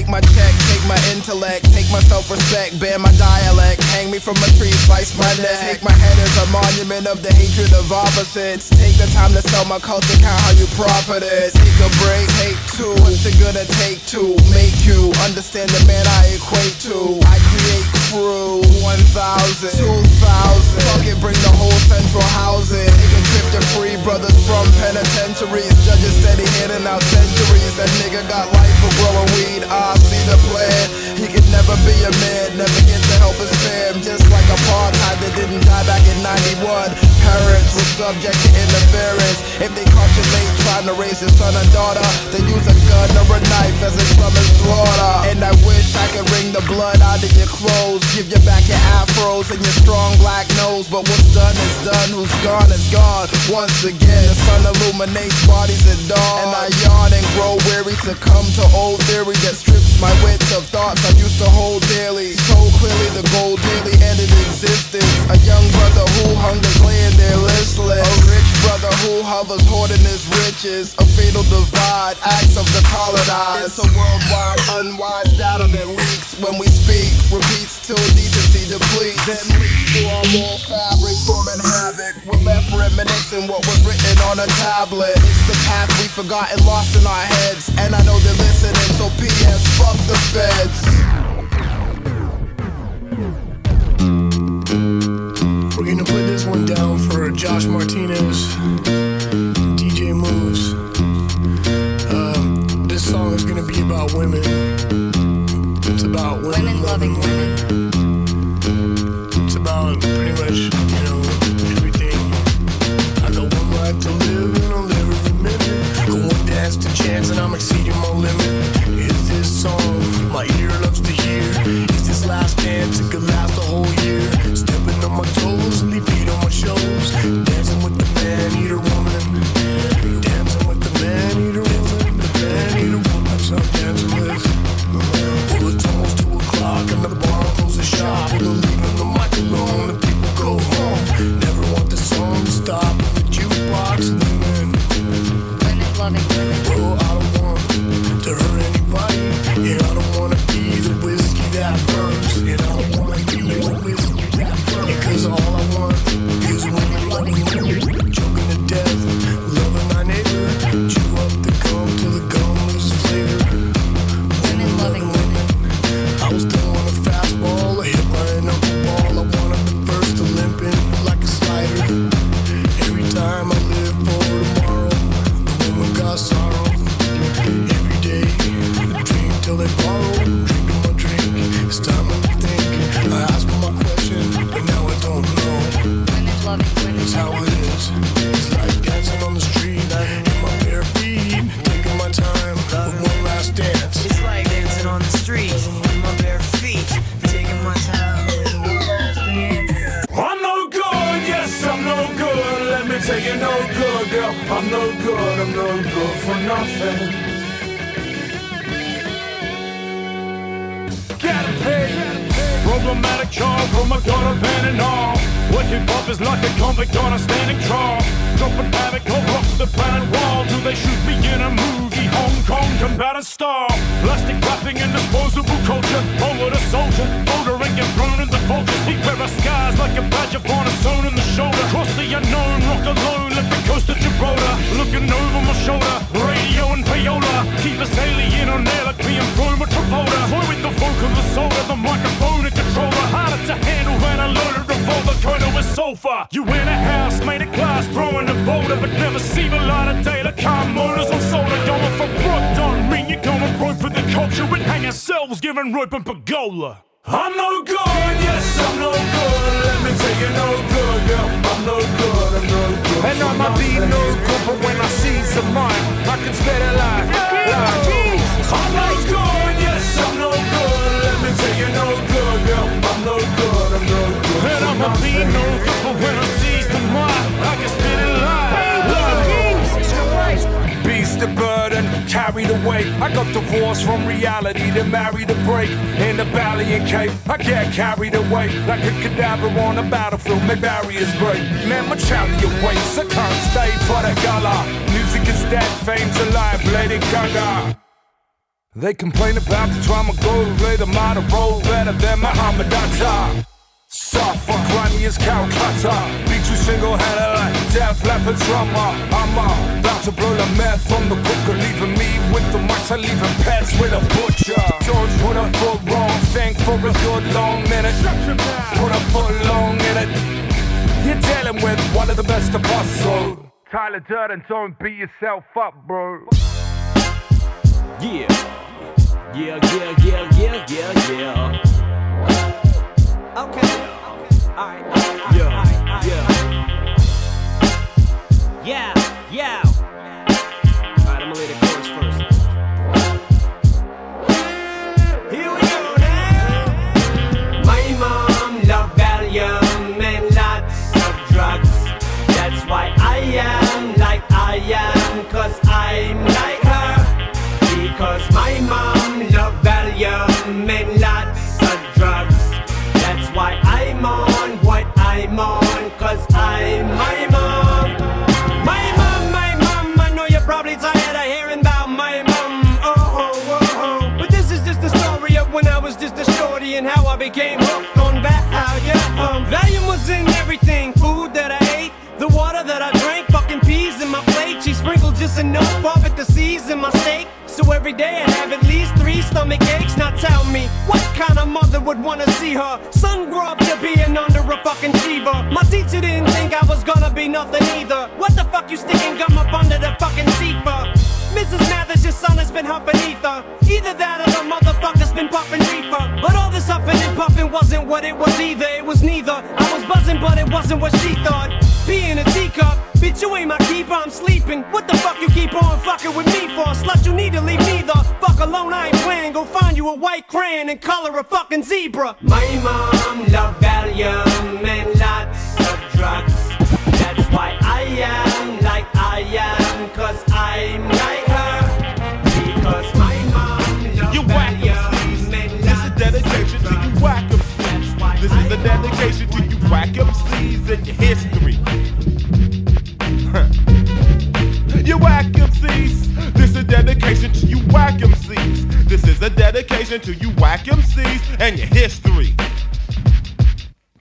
Take my check, take my intellect, take my self-respect, bear my dialect, hang me from a tree, slice my neck. Take my head as a monument of the hatred of opposites. Take the time to sell my culture, count how you profit it. Take a break, take two. What's it gonna take to make you understand the man I equate to? I create crew, 1,000, 2,000. Fuck it, bring the whole central housing. Take a trip to free brothers from penitentiaries. Judges steady hitting out centuries. That nigga got life for growing weed. I see the plan. He could never be a man, never get to help his fam. Just like apartheid that didn't die back in 91. Parents were subject to interference. If they caught you late trying to raise your son or daughter, they use a gun or a knife as a summer slaughter. And I wish I could wring the blood out of your clothes. Give you back your afros and your strong black nose. But what's done is done, who's gone is gone. Once again, the sun illuminates bodies at dawn. And I yawn and grow weary, succumb to old theory that strips my wits of thoughts I used to hold daily. So clearly the goal daily ended existence. A young brother who hungers laying there listless. A rich brother who hovers hoarding his riches. A fatal divide, acts of the colonized. It's a worldwide unwise data that leaks when we speak. Repeats till decency depletes. Then leaks through our wall fabric, forming havoc. We're left reminiscing what was written on a tablet. It's the path we forgot and lost in our heads. And I know they're so P.S. Fuck the feds. We're gonna put this one down for Josh Martinez, DJ Moves. Um, this song is gonna be about women. It's about women, loving women. It's about pretty much, Dance to chance and I'm exceeding my limit. For nothing. Gotta pay. Problematic child from a gutter pen and all. Hip hop is like a convict on a standing trial. Dropping havoc over the planet wall. Do they shoot me in a movie? Hong Kong combatant style. Plastic wrapping and disposable culture. Over the soldier. Older and get thrown in the vultures. He wear our skies like a badge of honor sewn in the shoulder. Cross the unknown, rock alone, let the coast of Gibraltar. Looking over my shoulder. Radio and payola. Keep us alien on air like being thrown with Travolta. Toy with the vocal, the soul of the microphone and controller. Harder to handle when I loaded the revolver. Colonel with sofa. You in a house made of glass, throwing a boulder, but never see the light of day. The car motors culture. We hang ourselves, giving rope and pergola. I'm no good, yes, I'm no good. Let me tell you, no good, girl. I'm no good, I'm no good. And I'ma be no good, but when I see some mine, I can spit it like, like. I'm no good, yes, I'm no good. Let me tell you, no good, girl. I'm no good, I'm no good. And I'ma be no good, but when I seize the mine, I can spit it like. The burden, the weight. I got divorced from reality, then married a break. In the valley and cape, I get carried away. Like a cadaver on a battlefield, my barriers break. Man, my challenge waits, I can't stay for the gala. Music is dead, fame's alive, Lady Gaga. They complain about the drama lay the model roll better than Muhammad Atta. Soft for grimy as Calcutta. Beat you single handed like Def Leppard drummer. I'm uh, about to blow the meth from the booker, leaving me with the mics, I leaving pets with a butcher. Don't put a foot wrong, think for a good long minute. Put a foot long in it. You're dealing with one of the best of us, so Tyler Durden, don't beat yourself up, bro. Yeah. Yeah, yeah, yeah, yeah, yeah, yeah. Okay. Alright. Yeah, yeah. Yeah, yeah. Became hooked on value. Um, Valium was in everything food that I ate, the water that I drank, fucking peas in my plate. She sprinkled just enough of it to season my steak. So every day I'd have at least three stomach aches. Now tell me, what kind of mother would wanna see her son grow up to being under a fucking fever? My teacher didn't think I was gonna be nothing either. What the fuck you sticking gum up under the fucking seat for? Mrs. Mathers, your son has been huffing ether. Either that or the motherfucker's been puffing reefer. But all this huffing and puffing wasn't what it was either. It was neither. I was buzzing, but it wasn't what she thought. Being a teacup, bitch, you ain't my keeper. I'm sleeping. What the fuck you keep on fucking with me for? Slut, you need to leave me the fuck alone. I ain't playing. Go find you a white crayon and color a fucking zebra. My mom loved Valium and lots of drugs. That's why I am like I am, cause I'm Dedication to you whack MCs and your history. you whack MCs. This is a dedication to you whack MCs. This is a dedication to you whack MCs and your history.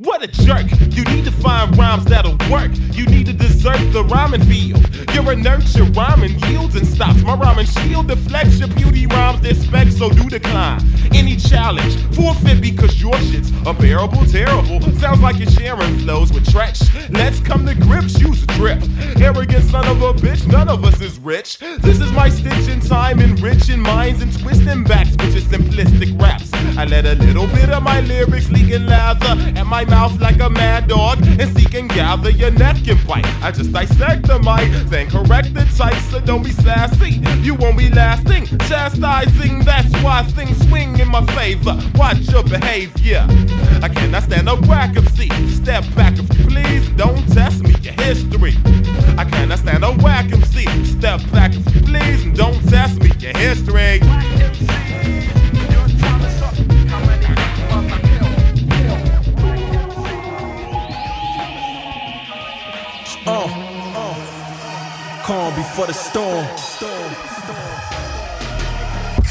What a jerk! You need to find rhymes that'll work. You need to desert the rhyming field. You're a nurture, rhyming yields and stops. My rhyming shield deflects your beauty rhymes, specs, so do decline. Any challenge, forfeit because your shit's unbearable, terrible. Sounds like you're sharing flows with Treach. Let's come to grips, use a drip. Arrogant son of a bitch, none of us is rich. This is my stitch in time, enriching minds and twisting backs with your simplistic raps. I let a little bit of my lyrics leak in lather at my mouth like a mad dog and seek and gather your neck and bite. I just dissect the mic, then correct the type, so don't be sassy. You won't be lasting, chastising. That's why things swing in my favor. Watch your behavior. I cannot stand a seat. Step back if you please. Don't test me, your history. I cannot stand a MC. Step back, if please, and don't test me. Your history. Oh, oh. Calm before the storm. storm.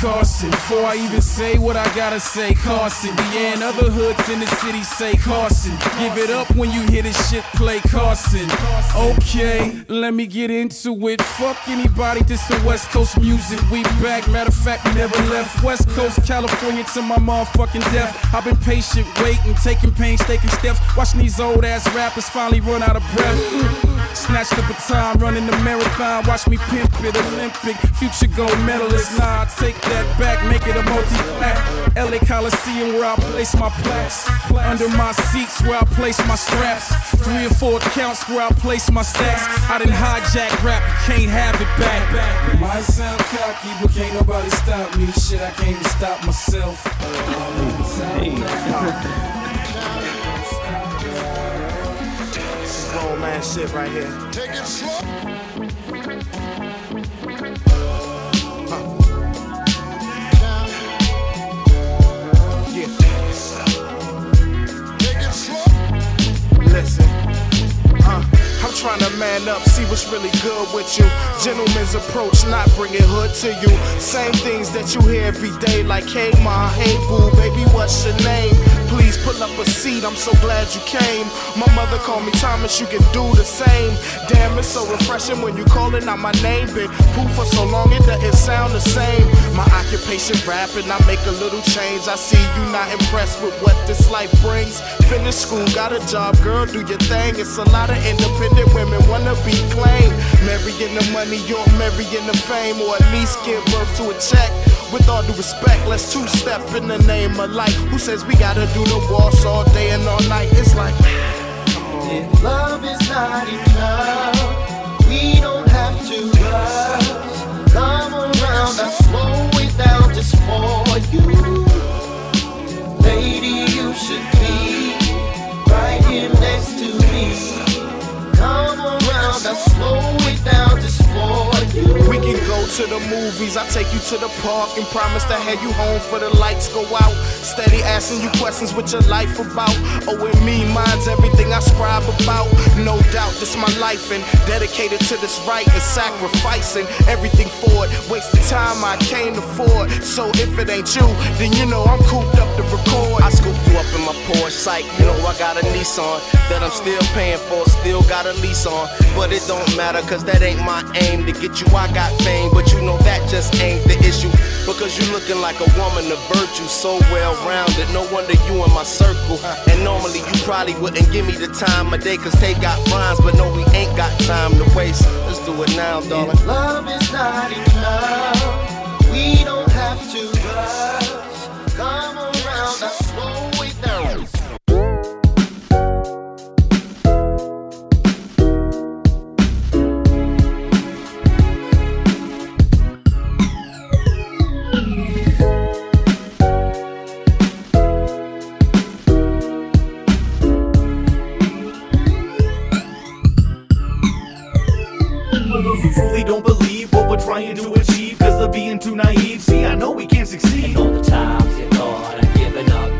Carson. Before I even say what I gotta say, Carson. Yeah, and other hoods in the city say Carson. Give it up when you hear this shit play Carson. Okay, let me get into it. Fuck anybody, this the West Coast music. We back. Matter of fact, never left West Coast, California to my motherfucking death. I've been patient, waiting, taking painstaking steps. Watching these old ass rappers finally run out of breath. Snatched up a time running the marathon. Watch me pimp it, Olympic, future gold medalist. Nah, I take that back, make it a multi-plat. LA Coliseum where I place my plaques. Under my seats where I place my straps. Three or four accounts where I place my stacks. I done hijack rap, can't have it back. Might sound cocky, but can't nobody stop me. Shit, I can't even stop myself. Roll man shit right here. Take it slow. Listen. I'm trying to man up, see what's really good with you. Gentleman's approach, not bringing hood to you. Same things that you hear every day, like hey ma, hey boo, baby, what's your name? Please pull up a seat, I'm so glad you came. My mother called me Thomas, you can do the same. Damn, it's so refreshing when you calling out my name. Been poof for so long, it doesn't sound the same. My occupation rapping, I make a little change. I see you not impressed with what this life brings. Finish school, got a job, girl, do your thing. It's a lot of independent women wanna be claimed. Marrying the money, you're marrying the fame, or at least give birth to a check. With all due respect, let's two step in the name of life. Who says we gotta do the waltz all day and all night? It's like, If love is not enough, we don't have to rush. Come around, I slow it down just for you. Lady, We can go to the movies, I take you to the park and promise to head you home for the lights go out. Steady asking you questions what your life about. Oh, and me, mine's everything I scribe about. No doubt, this my life and dedicated to this right and sacrificing everything for it. Wasting time I can't afford. So if it ain't you, then you know I'm cooped up to record. You know I got a Nissan that I'm still paying for, still got a lease on. But it don't matter, cause that ain't my aim to get you. I got fame, but you know that just ain't the issue. Because you looking like a woman of virtue, so well rounded. No wonder you in my circle. And normally you probably wouldn't give me the time of day, cause they got rhymes, but no, we ain't got time to waste. Let's do it now, darling. If love is not enough, too naive. See, I know we can't succeed. And all the times you thought I'd given up.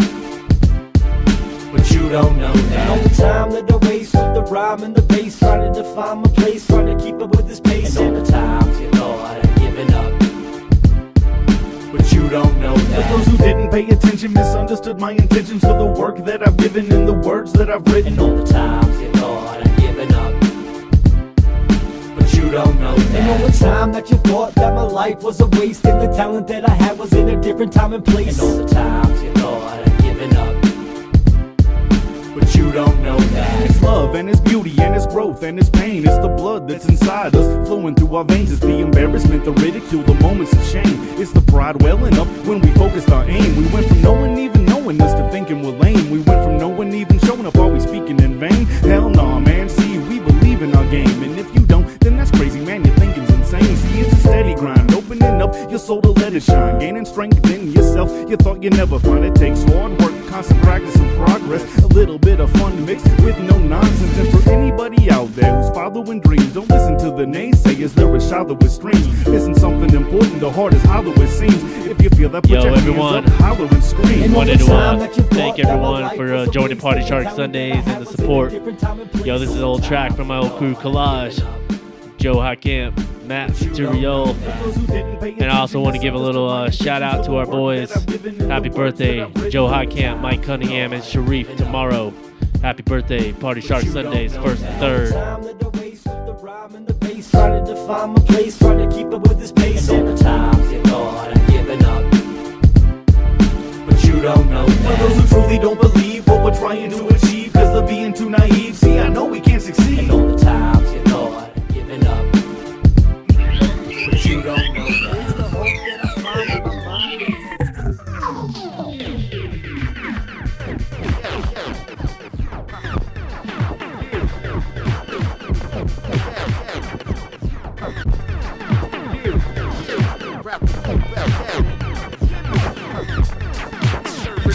But you don't know that. And all the time that I waste with the rhyme and the bass, trying to define my place, trying to keep up with this pace. And all the times you thought I'd given up. But you don't know that. For those who didn't pay attention, misunderstood my intentions for the work that I've given and the words that I've written. And all the times you thought I'd given up. But you don't know that. And all the time that you thought that my life was a waste, and the talent that I had was in a different time and place. And all the times you thought I'd given up. But you don't know that. It's love and it's beauty and it's growth and it's pain. It's the blood that's inside us, flowing through our veins. It's the embarrassment, the ridicule, the moments of shame. It's the pride welling up when we focused our aim. We went from no one even knowing us to thinking we're lame. We went from no one even showing up, are we speaking in vain? Hell nah, man. See, we believe in our game. And if you opening up your soul to let it shine. Gaining strength in yourself. You thought you'd never find it. Takes hard work, constant practice and progress. A little bit of fun mixed with no nonsense. And for anybody out there who's following dreams, Don't listen to the naysayers, lyrics shallow with streams. Isn't something important, the heart is hollow it seems. If you feel that, put Yo, your everyone. hands up, holler and scream. Wanted to uh, thank everyone for uh, joining Party Shark Sundays and the support. Yo, this is an old track from my old crew Collage, Joe Hakim, Matt Turiol. And I also want to give a little uh, shout out to our boys. Happy birthday, Joe Hakim, Mike Cunningham, and Sharif tomorrow. Happy birthday, Party Shark Sundays, first and third. Trying to define my place, trying to keep up with this pace. And all you thought I'd given up. But you don't know For those who truly don't believe what we're trying to achieve, cause they're being too naive. See, I know we can't succeed. And all the times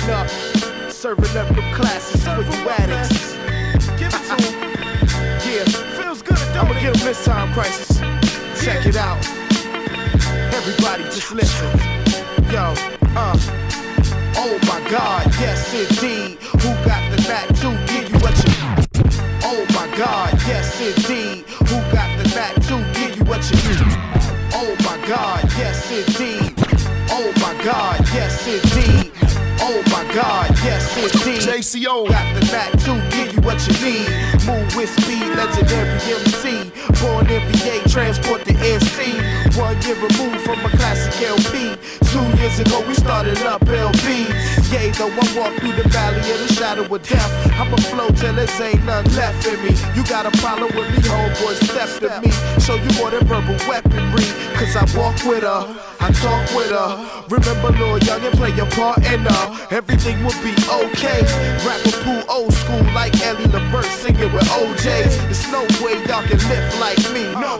Serving up, serving up them for you addicts. Give it to 'em. Yeah, feels good. I'ma get 'em this time, crisis. Check it out. Everybody just listen. Yo, uh. Oh my God, yes indeed. Indeed. JCO got the knack to give you what you need. Move with speed, legendary MC. Born in VA, transport the SC. One year removed from a classic LP. Two years ago we started up LB. Yay, though I walk through the valley of the shadow of death. I'ma flow till there ain't nothing left in me. You got a problem with me, homeboy, step to me. Show you more than verbal weaponry. Cause I walk with her, I talk with her. Remember, Lil Young and play your part in her. Everything will be okay. Rapper pool old school like Eddie Levert singing with O'Jays. There's no way y'all can live like me. No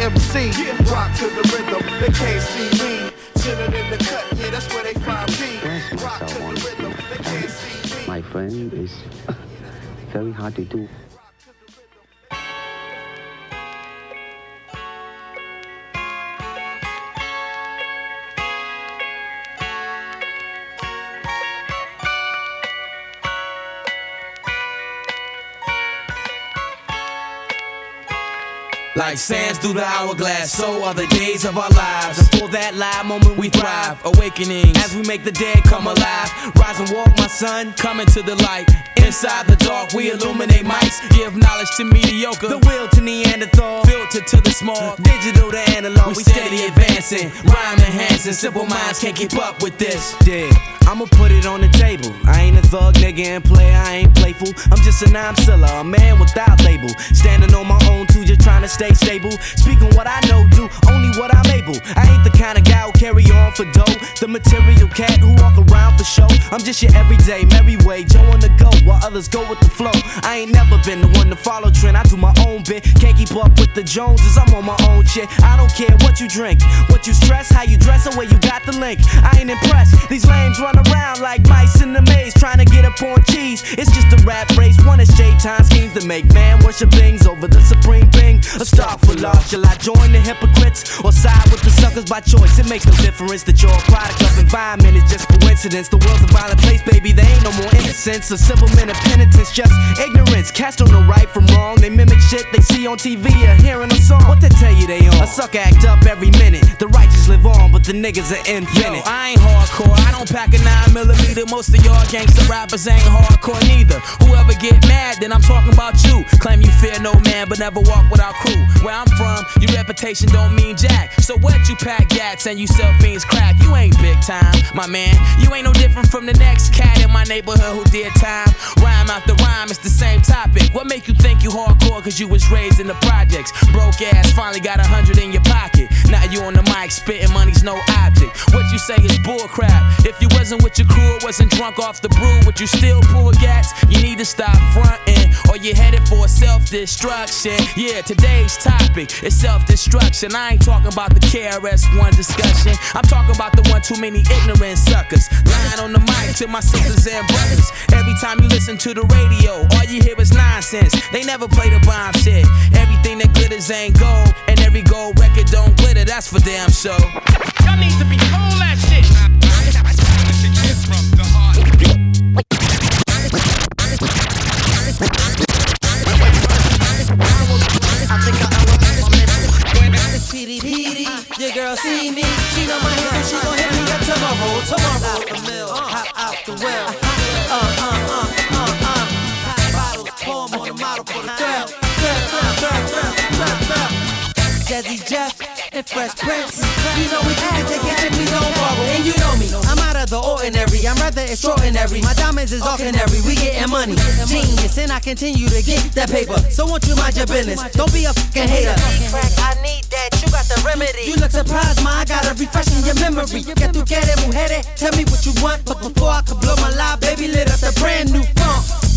MC. Rock to the rhythm, they can't see me. Chillin' in the cut, yeah, that's where they find me. Rock to the rhythm, they can't see me. My friend is very hard to do. Like sands through the hourglass, so are the days of our lives. And for that live moment, we thrive. Awakening as we make the dead come alive. Rise and walk, my son, coming to the light. Inside the dark, we illuminate mics. Give knowledge to mediocre, the will to Neanderthal, filter to the small, digital to analog. We steady advancing, rhyme enhancing. Simple minds can't keep up with this. Yeah, I'ma put it on the table. I ain't a thug nigga and player, I ain't playful. I'm just a nine seller, a man without label. Standing on my own too, just trying to stay stable. Speaking what I know, do only what I'm able. I ain't the kind of guy who carry on for dough. The material cat who walk around for show. I'm just your everyday merry way, Joe on the go while others go with the flow. I ain't never been the one to follow trend. I do my own bit. Can't keep up with the Joneses. I'm on my own shit. I don't care what you drink, what you stress, how you dress, or where you got the link. I ain't impressed. These lames run around like mice in the maze, trying to get up on cheese. It's just a rap race. One is J time schemes to make man worship things over the supreme thing. A star for love. Shall I join the hypocrites or side with the suckers by choice? It makes no difference that you're a product of environment. It's just coincidence. The world's a violent place, baby. There ain't no more innocence. A civil men of penitence, just ignorance. Cast on the right from wrong. They mimic shit they see on TV or hearing a song. What they tell you they on? A sucker act up every minute. The righteous live on, but the niggas are infinite. Yo, I ain't hardcore. I don't pack a nine millimeter. Most of y'all gangster rappers ain't hardcore neither. Whoever get mad, then I'm talking about you. Claim you fear no man, but never walk without crew. Where I'm from, your reputation don't mean jack. So what you pack gats and you sell fiends crack? You ain't big time, my man. You ain't no different from the next cat in my neighborhood who did time. Rhyme after rhyme, it's the same topic. What make you think you hardcore cause you was raised in the projects? Broke ass, finally got a hundred in your pocket. Now you on the mic, spitting money's no object. What you say is bullcrap. If you wasn't with your crew wasn't drunk off the brew, would you still pull gats? You need to stop fronting, or you headed for self destruction. Yeah, today's topic is self destruction. I ain't talking about the KRS KRS-One discussion. I'm talking about the one too many ignorant suckers. Lying on the mic to my sisters and brothers. Every time you listen to the radio, all you hear is nonsense. They never play the bomb shit. Everything that glitters ain't gold, and every gold record don't glitter. That's for damn sure. Y'all need to be told that shit. Your girl see me, she know my hit, and she gon' hit me up tomorrow, tomorrow. Out the mill, hop out the well. Uh, uh, uh, uh, uh. Hot bottles, pour 'em on the model for the girl. Girl, girl, girl, girl, girl. Jazzy Jeff and Fresh Prince. You know we do it me, I'm out the ordinary. I'm rather extraordinary. My diamonds is all canary. We getting money, genius, and I continue to get that paper. So won't you mind your business? Don't be a fucking hater. Crack, I need that. You got the remedy. You look surprised, ma. I got a refreshing your memory. Que tu quieres, mujeres? Tell me what you want, but before I could blow my live, baby, lit up the brand new funk.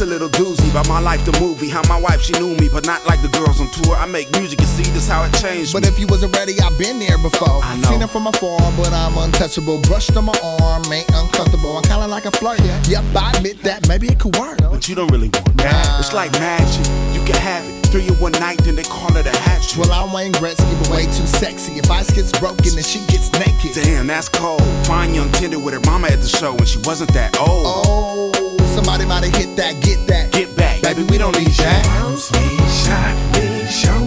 This a little doozy about my life, the movie. How my wife, she knew me, but not like the girls on tour. I make music, you see, this how it changed. But if you wasn't ready, I've been there before. I know. Seen it from afar, but I'm untouchable. Brushed on my arm, ain't uncomfortable. I'm kinda like a flirt. Yeah. Yep, I admit that. Maybe it could work. But you don't really want that. It's like magic. You can have it. Three in one night, then they call it a hat trick. Well, I'm Wayne Gretzky, but way too sexy. If ice gets broken, then she gets naked. Damn, that's cold. Fine young tender with her mama at the show when she wasn't that old. Oh, somebody might have hit that, get that. Get back, baby, we don't need that. wants me, shot me, show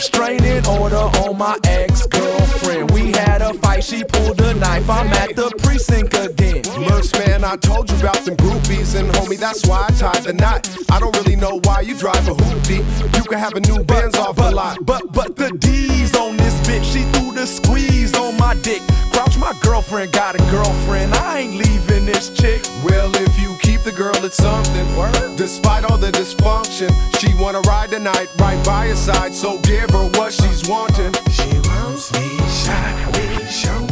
restraining order on my ex girlfriend. We had a fight, she pulled a knife. I'm at the precinct again. Merce man, I told you about them groupies, and homie, that's why I tied the knot. I don't really know why you drive a hoopty. You can have a new Benz off a lot. But but the D's on this bitch, she threw the squeeze my dick. Crouch, my girlfriend got a girlfriend. I ain't leaving this chick. Well, if you keep the girl, it's something. Despite all the dysfunction, she wanna ride tonight, right by your side. So give her what she's wanting. She wants me, shot me, show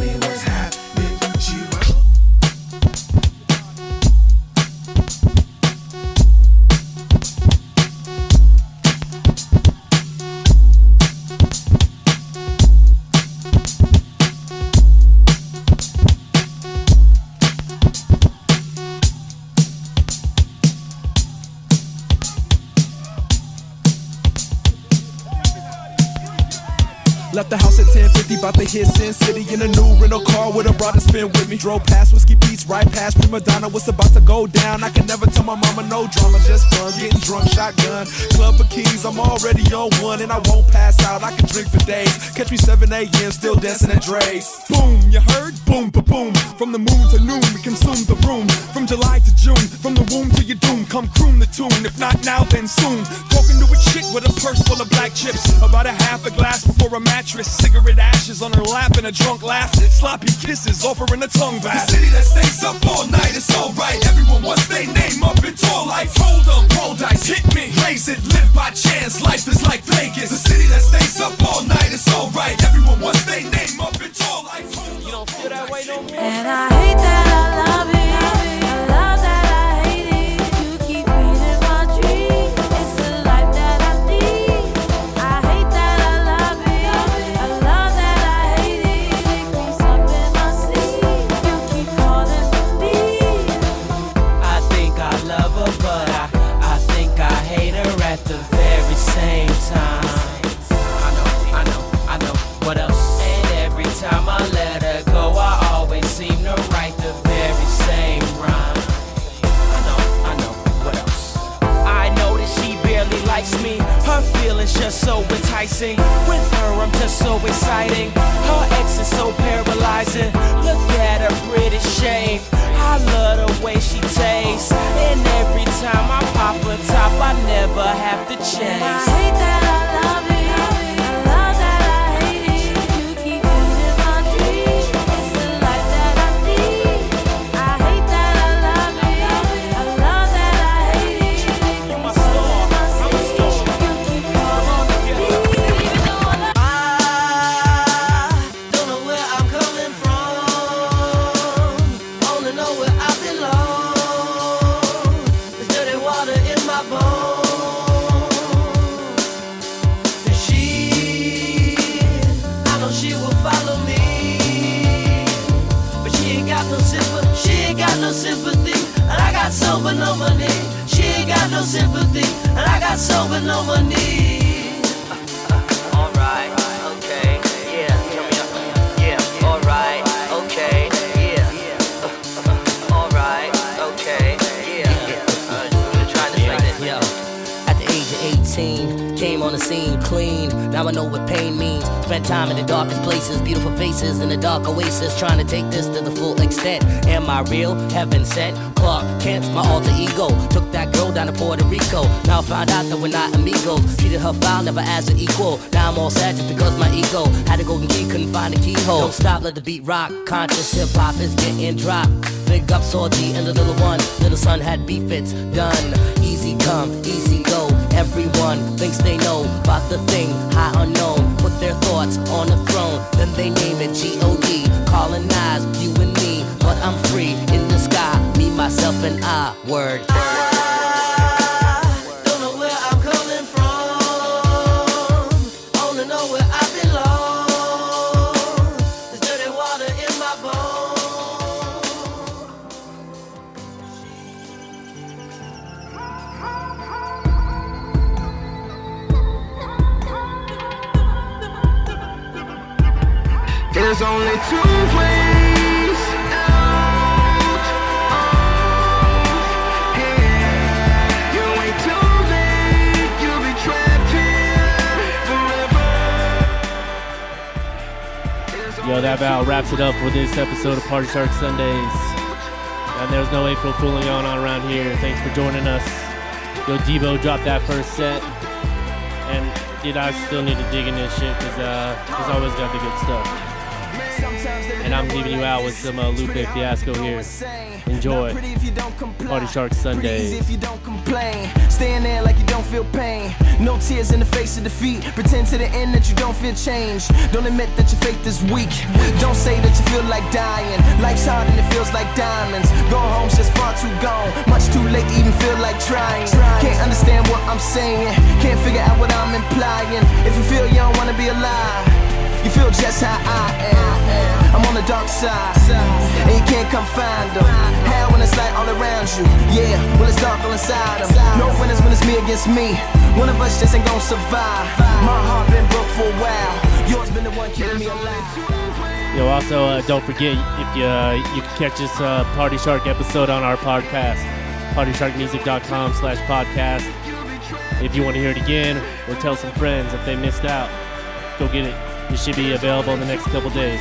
Left the house at 1050, about to hit Sin City in a new rental car with a brother spin with me. Drove past Whiskey Beats, right past Prima Donna. What's about to go down? I can never tell my mama no drama, just fun. Getting drunk, shotgun. Club of keys, I'm already on one, and I won't pass out. I can drink for days. Catch me 7 a.m., still dancing at Drai's. Boom, you heard? Boom, ba boom. From the moon to noon, we consume the room. From July to June, from the womb to your doom. Come croon the tune, if not now, then soon. Talking to a chick with a purse full of black chips. About a half a glass before a mattress. Cigarette ashes on her lap and a drunk laugh. Sloppy kisses, offering a tongue bath. The city that stays up all night, it's alright. Everyone wants their name up in tall life. Hold them, roll dice, hit me, raise it, live by chance. Life is like Vegas. The city that stays up all night, it's alright. Everyone wants their name up in tall life. You don't feel that way no more. I hate that I love it. just so enticing. With her, I'm just so exciting. Her ex is so paralyzing. Look at her pretty shape. I love the way she tastes. And every time I pop a top, I never have to chase. I hate that I love. Soul but no money. Alright, okay, yeah, yeah, alright, okay, yeah, alright, okay, yeah. Uh. Yo, at the age of 18, came on the scene clean. I know what pain means. Spent time in the darkest places, beautiful faces in the dark oasis, trying to take this to the full extent. Am I real? Heaven sent. Clark Kent's my alter ego. Took that girl down to Puerto Rico. Now I found out that we're not amigos. Treated her foul, never as an equal. Now I'm all sad just because my ego had a golden key, couldn't find a keyhole. Don't stop, let the beat rock. Conscious hip hop is getting dropped. Big up Saudi and the little one. Little son had beef, it's done. Easy come, easy go. Everyone thinks they know about the thing, high unknown. Put their thoughts on a throne, then they name it G-O-D. Colonize you and me, but I'm free in the sky. Me, myself, and I. Word. There's only two ways out. Oh, here. You too late. You'll be trapped here forever. Yo, that about wraps it up for this episode of Party Shark Sundays. And there's no April fooling on around here. Thanks for joining us. Yo, Debo dropped that first set. And, dude, I still need to dig in this shit because uh, he's always got the good stuff. And I'm leaving you out with some uh, Lupe Fiasco here. Enjoy. Party Shark Sundays. if you don't complain. Stand there like you don't feel pain. No tears in the face of defeat. Pretend to the end that you don't feel change. Don't admit that your faith is weak. Don't say that you feel like dying. Life's hard and it feels like diamonds. Go home's just far too gone. Much too late to even feel like trying. Can't understand what I'm saying. Can't figure out what I'm implying. If you feel you don't wanna be alive. You feel just how I am. I'm on the dark side, and you can't come find them. Hell when it's light all around you, yeah. When it's dark all inside them. No winners when it's me against me. One of us just ain't gonna survive. My heart been broke for a while. Yours been the one keeping me alive. Yo, also, uh, don't forget if you uh, you can catch this uh, Party Shark episode on our podcast, partysharkmusic.com slash podcast. If you want to hear it again or tell some friends if they missed out, go get it. It should be available in the next couple days.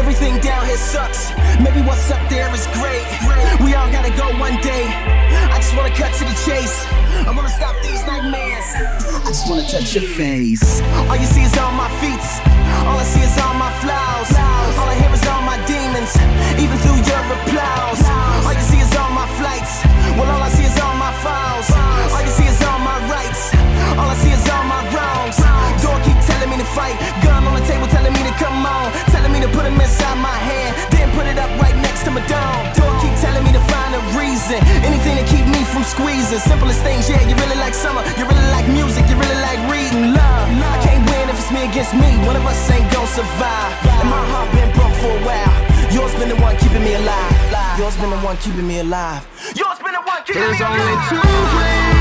Everything down here sucks. Maybe what's up there is great. We all gotta go one day. I just wanna cut to the chase. I wanna stop these nightmares. I just wanna touch your face. All you see is all my feet. All I see is all my flaws. All I hear is all my demons. Even through your applause. All you see is all my flights. Well, all I see is all my files. All you see is all my rights. All I see is all my wrongs. Door keep telling me to fight. Gun on the table telling me to come on. Telling me to put him inside my hand. Then put it up right next to my dome. Door keep telling me to find a reason. Anything to keep me from squeezing. Simplest things, yeah. You really like summer. You really like music. You really like reading. Love. I can't win if it's me against me. One of us ain't gonna survive. And my heart been broke for a while. Yours been the one keeping me alive. Yours been the one keeping me alive. Yours been the one keeping There's me alive. There's only two ways